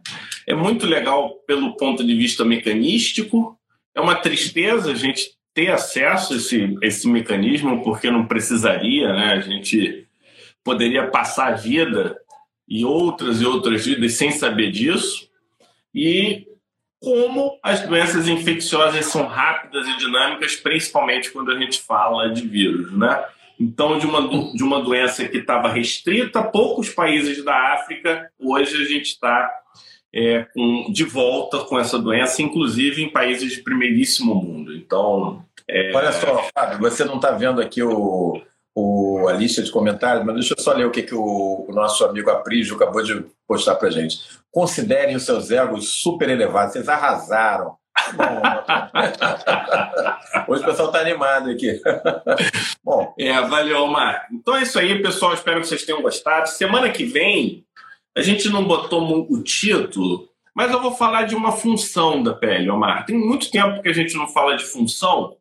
é muito legal pelo ponto de vista mecanístico. É uma tristeza a gente ter acesso a esse, esse mecanismo, porque não precisaria, né? A gente poderia passar a vida e outras e outras vidas sem saber disso. E como as doenças infecciosas são rápidas e dinâmicas, principalmente quando a gente fala de vírus, né? Então, de uma, de uma doença que estava restrita a poucos países da África, hoje a gente está é, com, de volta com essa doença, inclusive em países de primeiríssimo mundo. Então. É... Olha só, Fábio, você não está vendo aqui o, o, a lista de comentários, mas deixa eu só ler o que, que o, o nosso amigo Aprígio acabou de postar para gente. Considerem os seus egos super elevados, vocês arrasaram. Hoje o pessoal está animado aqui. Bom. É, valeu, Omar. Então é isso aí, pessoal. Espero que vocês tenham gostado. Semana que vem a gente não botou o título, mas eu vou falar de uma função da pele, Omar. Tem muito tempo que a gente não fala de função,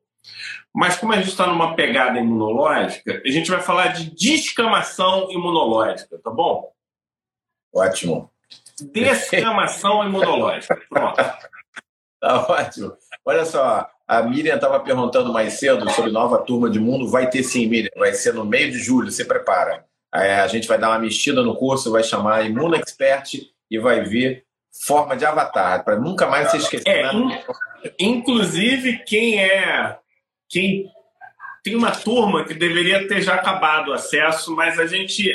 mas como a gente está numa pegada imunológica, a gente vai falar de descamação imunológica, tá bom? Ótimo. Descamação imunológica. Pronto. Tá ótimo. Olha só, a Miriam estava perguntando mais cedo sobre nova turma de mundo. Vai ter sim, Miriam. Vai ser no meio de julho, se prepara. É, a gente vai dar uma mexida no curso, vai chamar Imuno Expert e vai ver forma de avatar, para nunca mais se esquecer. É, in, inclusive, quem é. Quem tem uma turma que deveria ter já acabado o acesso, mas a gente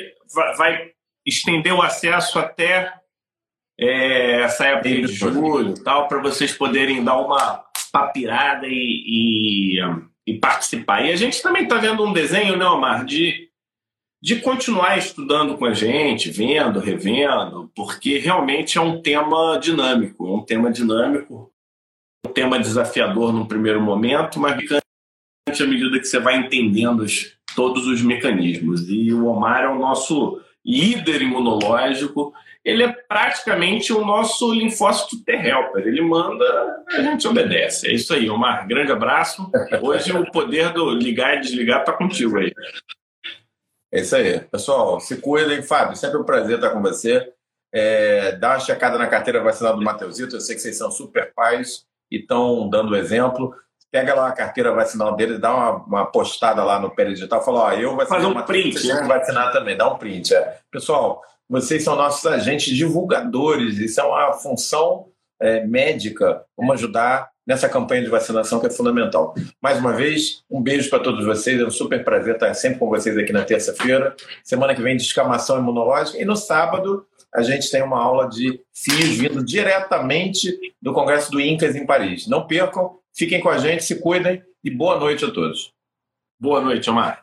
vai estender o acesso até é, essa época de julho, tal, para vocês poderem dar uma papirada e, e, e, participar. E a gente também está vendo um desenho, né, Omar, de de continuar estudando com a gente, vendo, revendo, porque realmente é um tema dinâmico, é um tema dinâmico, um tema desafiador no primeiro momento, mas à medida que você vai entendendo os, todos os mecanismos. E o Omar é o nosso líder imunológico, ele é praticamente o nosso linfócito T-helper. Ele manda, a gente obedece. É isso aí, Omar. Grande abraço. Hoje o poder do ligar e desligar está contigo aí. É isso aí. Pessoal, se cuidem. Fábio, sempre um prazer estar com você. É, dá uma checada na carteira vacinal do Mateusito. Eu sei que vocês são super pais e estão dando exemplo. Pega lá a carteira vacinal dele, dá uma, uma postada lá no Digital, fala, ó, eu vacinei Faz um print, vocês né? vacinar também, dá um print. É. Pessoal, vocês são nossos agentes divulgadores, isso é uma função é, médica, vamos ajudar nessa campanha de vacinação que é fundamental. Mais uma vez, um beijo para todos vocês, é um super prazer estar sempre com vocês aqui na terça-feira. Semana que vem, descamação imunológica. E no sábado, a gente tem uma aula de fios vindo diretamente do Congresso do INCAS em Paris. Não percam, fiquem com a gente, se cuidem e boa noite a todos. Boa noite, Omar.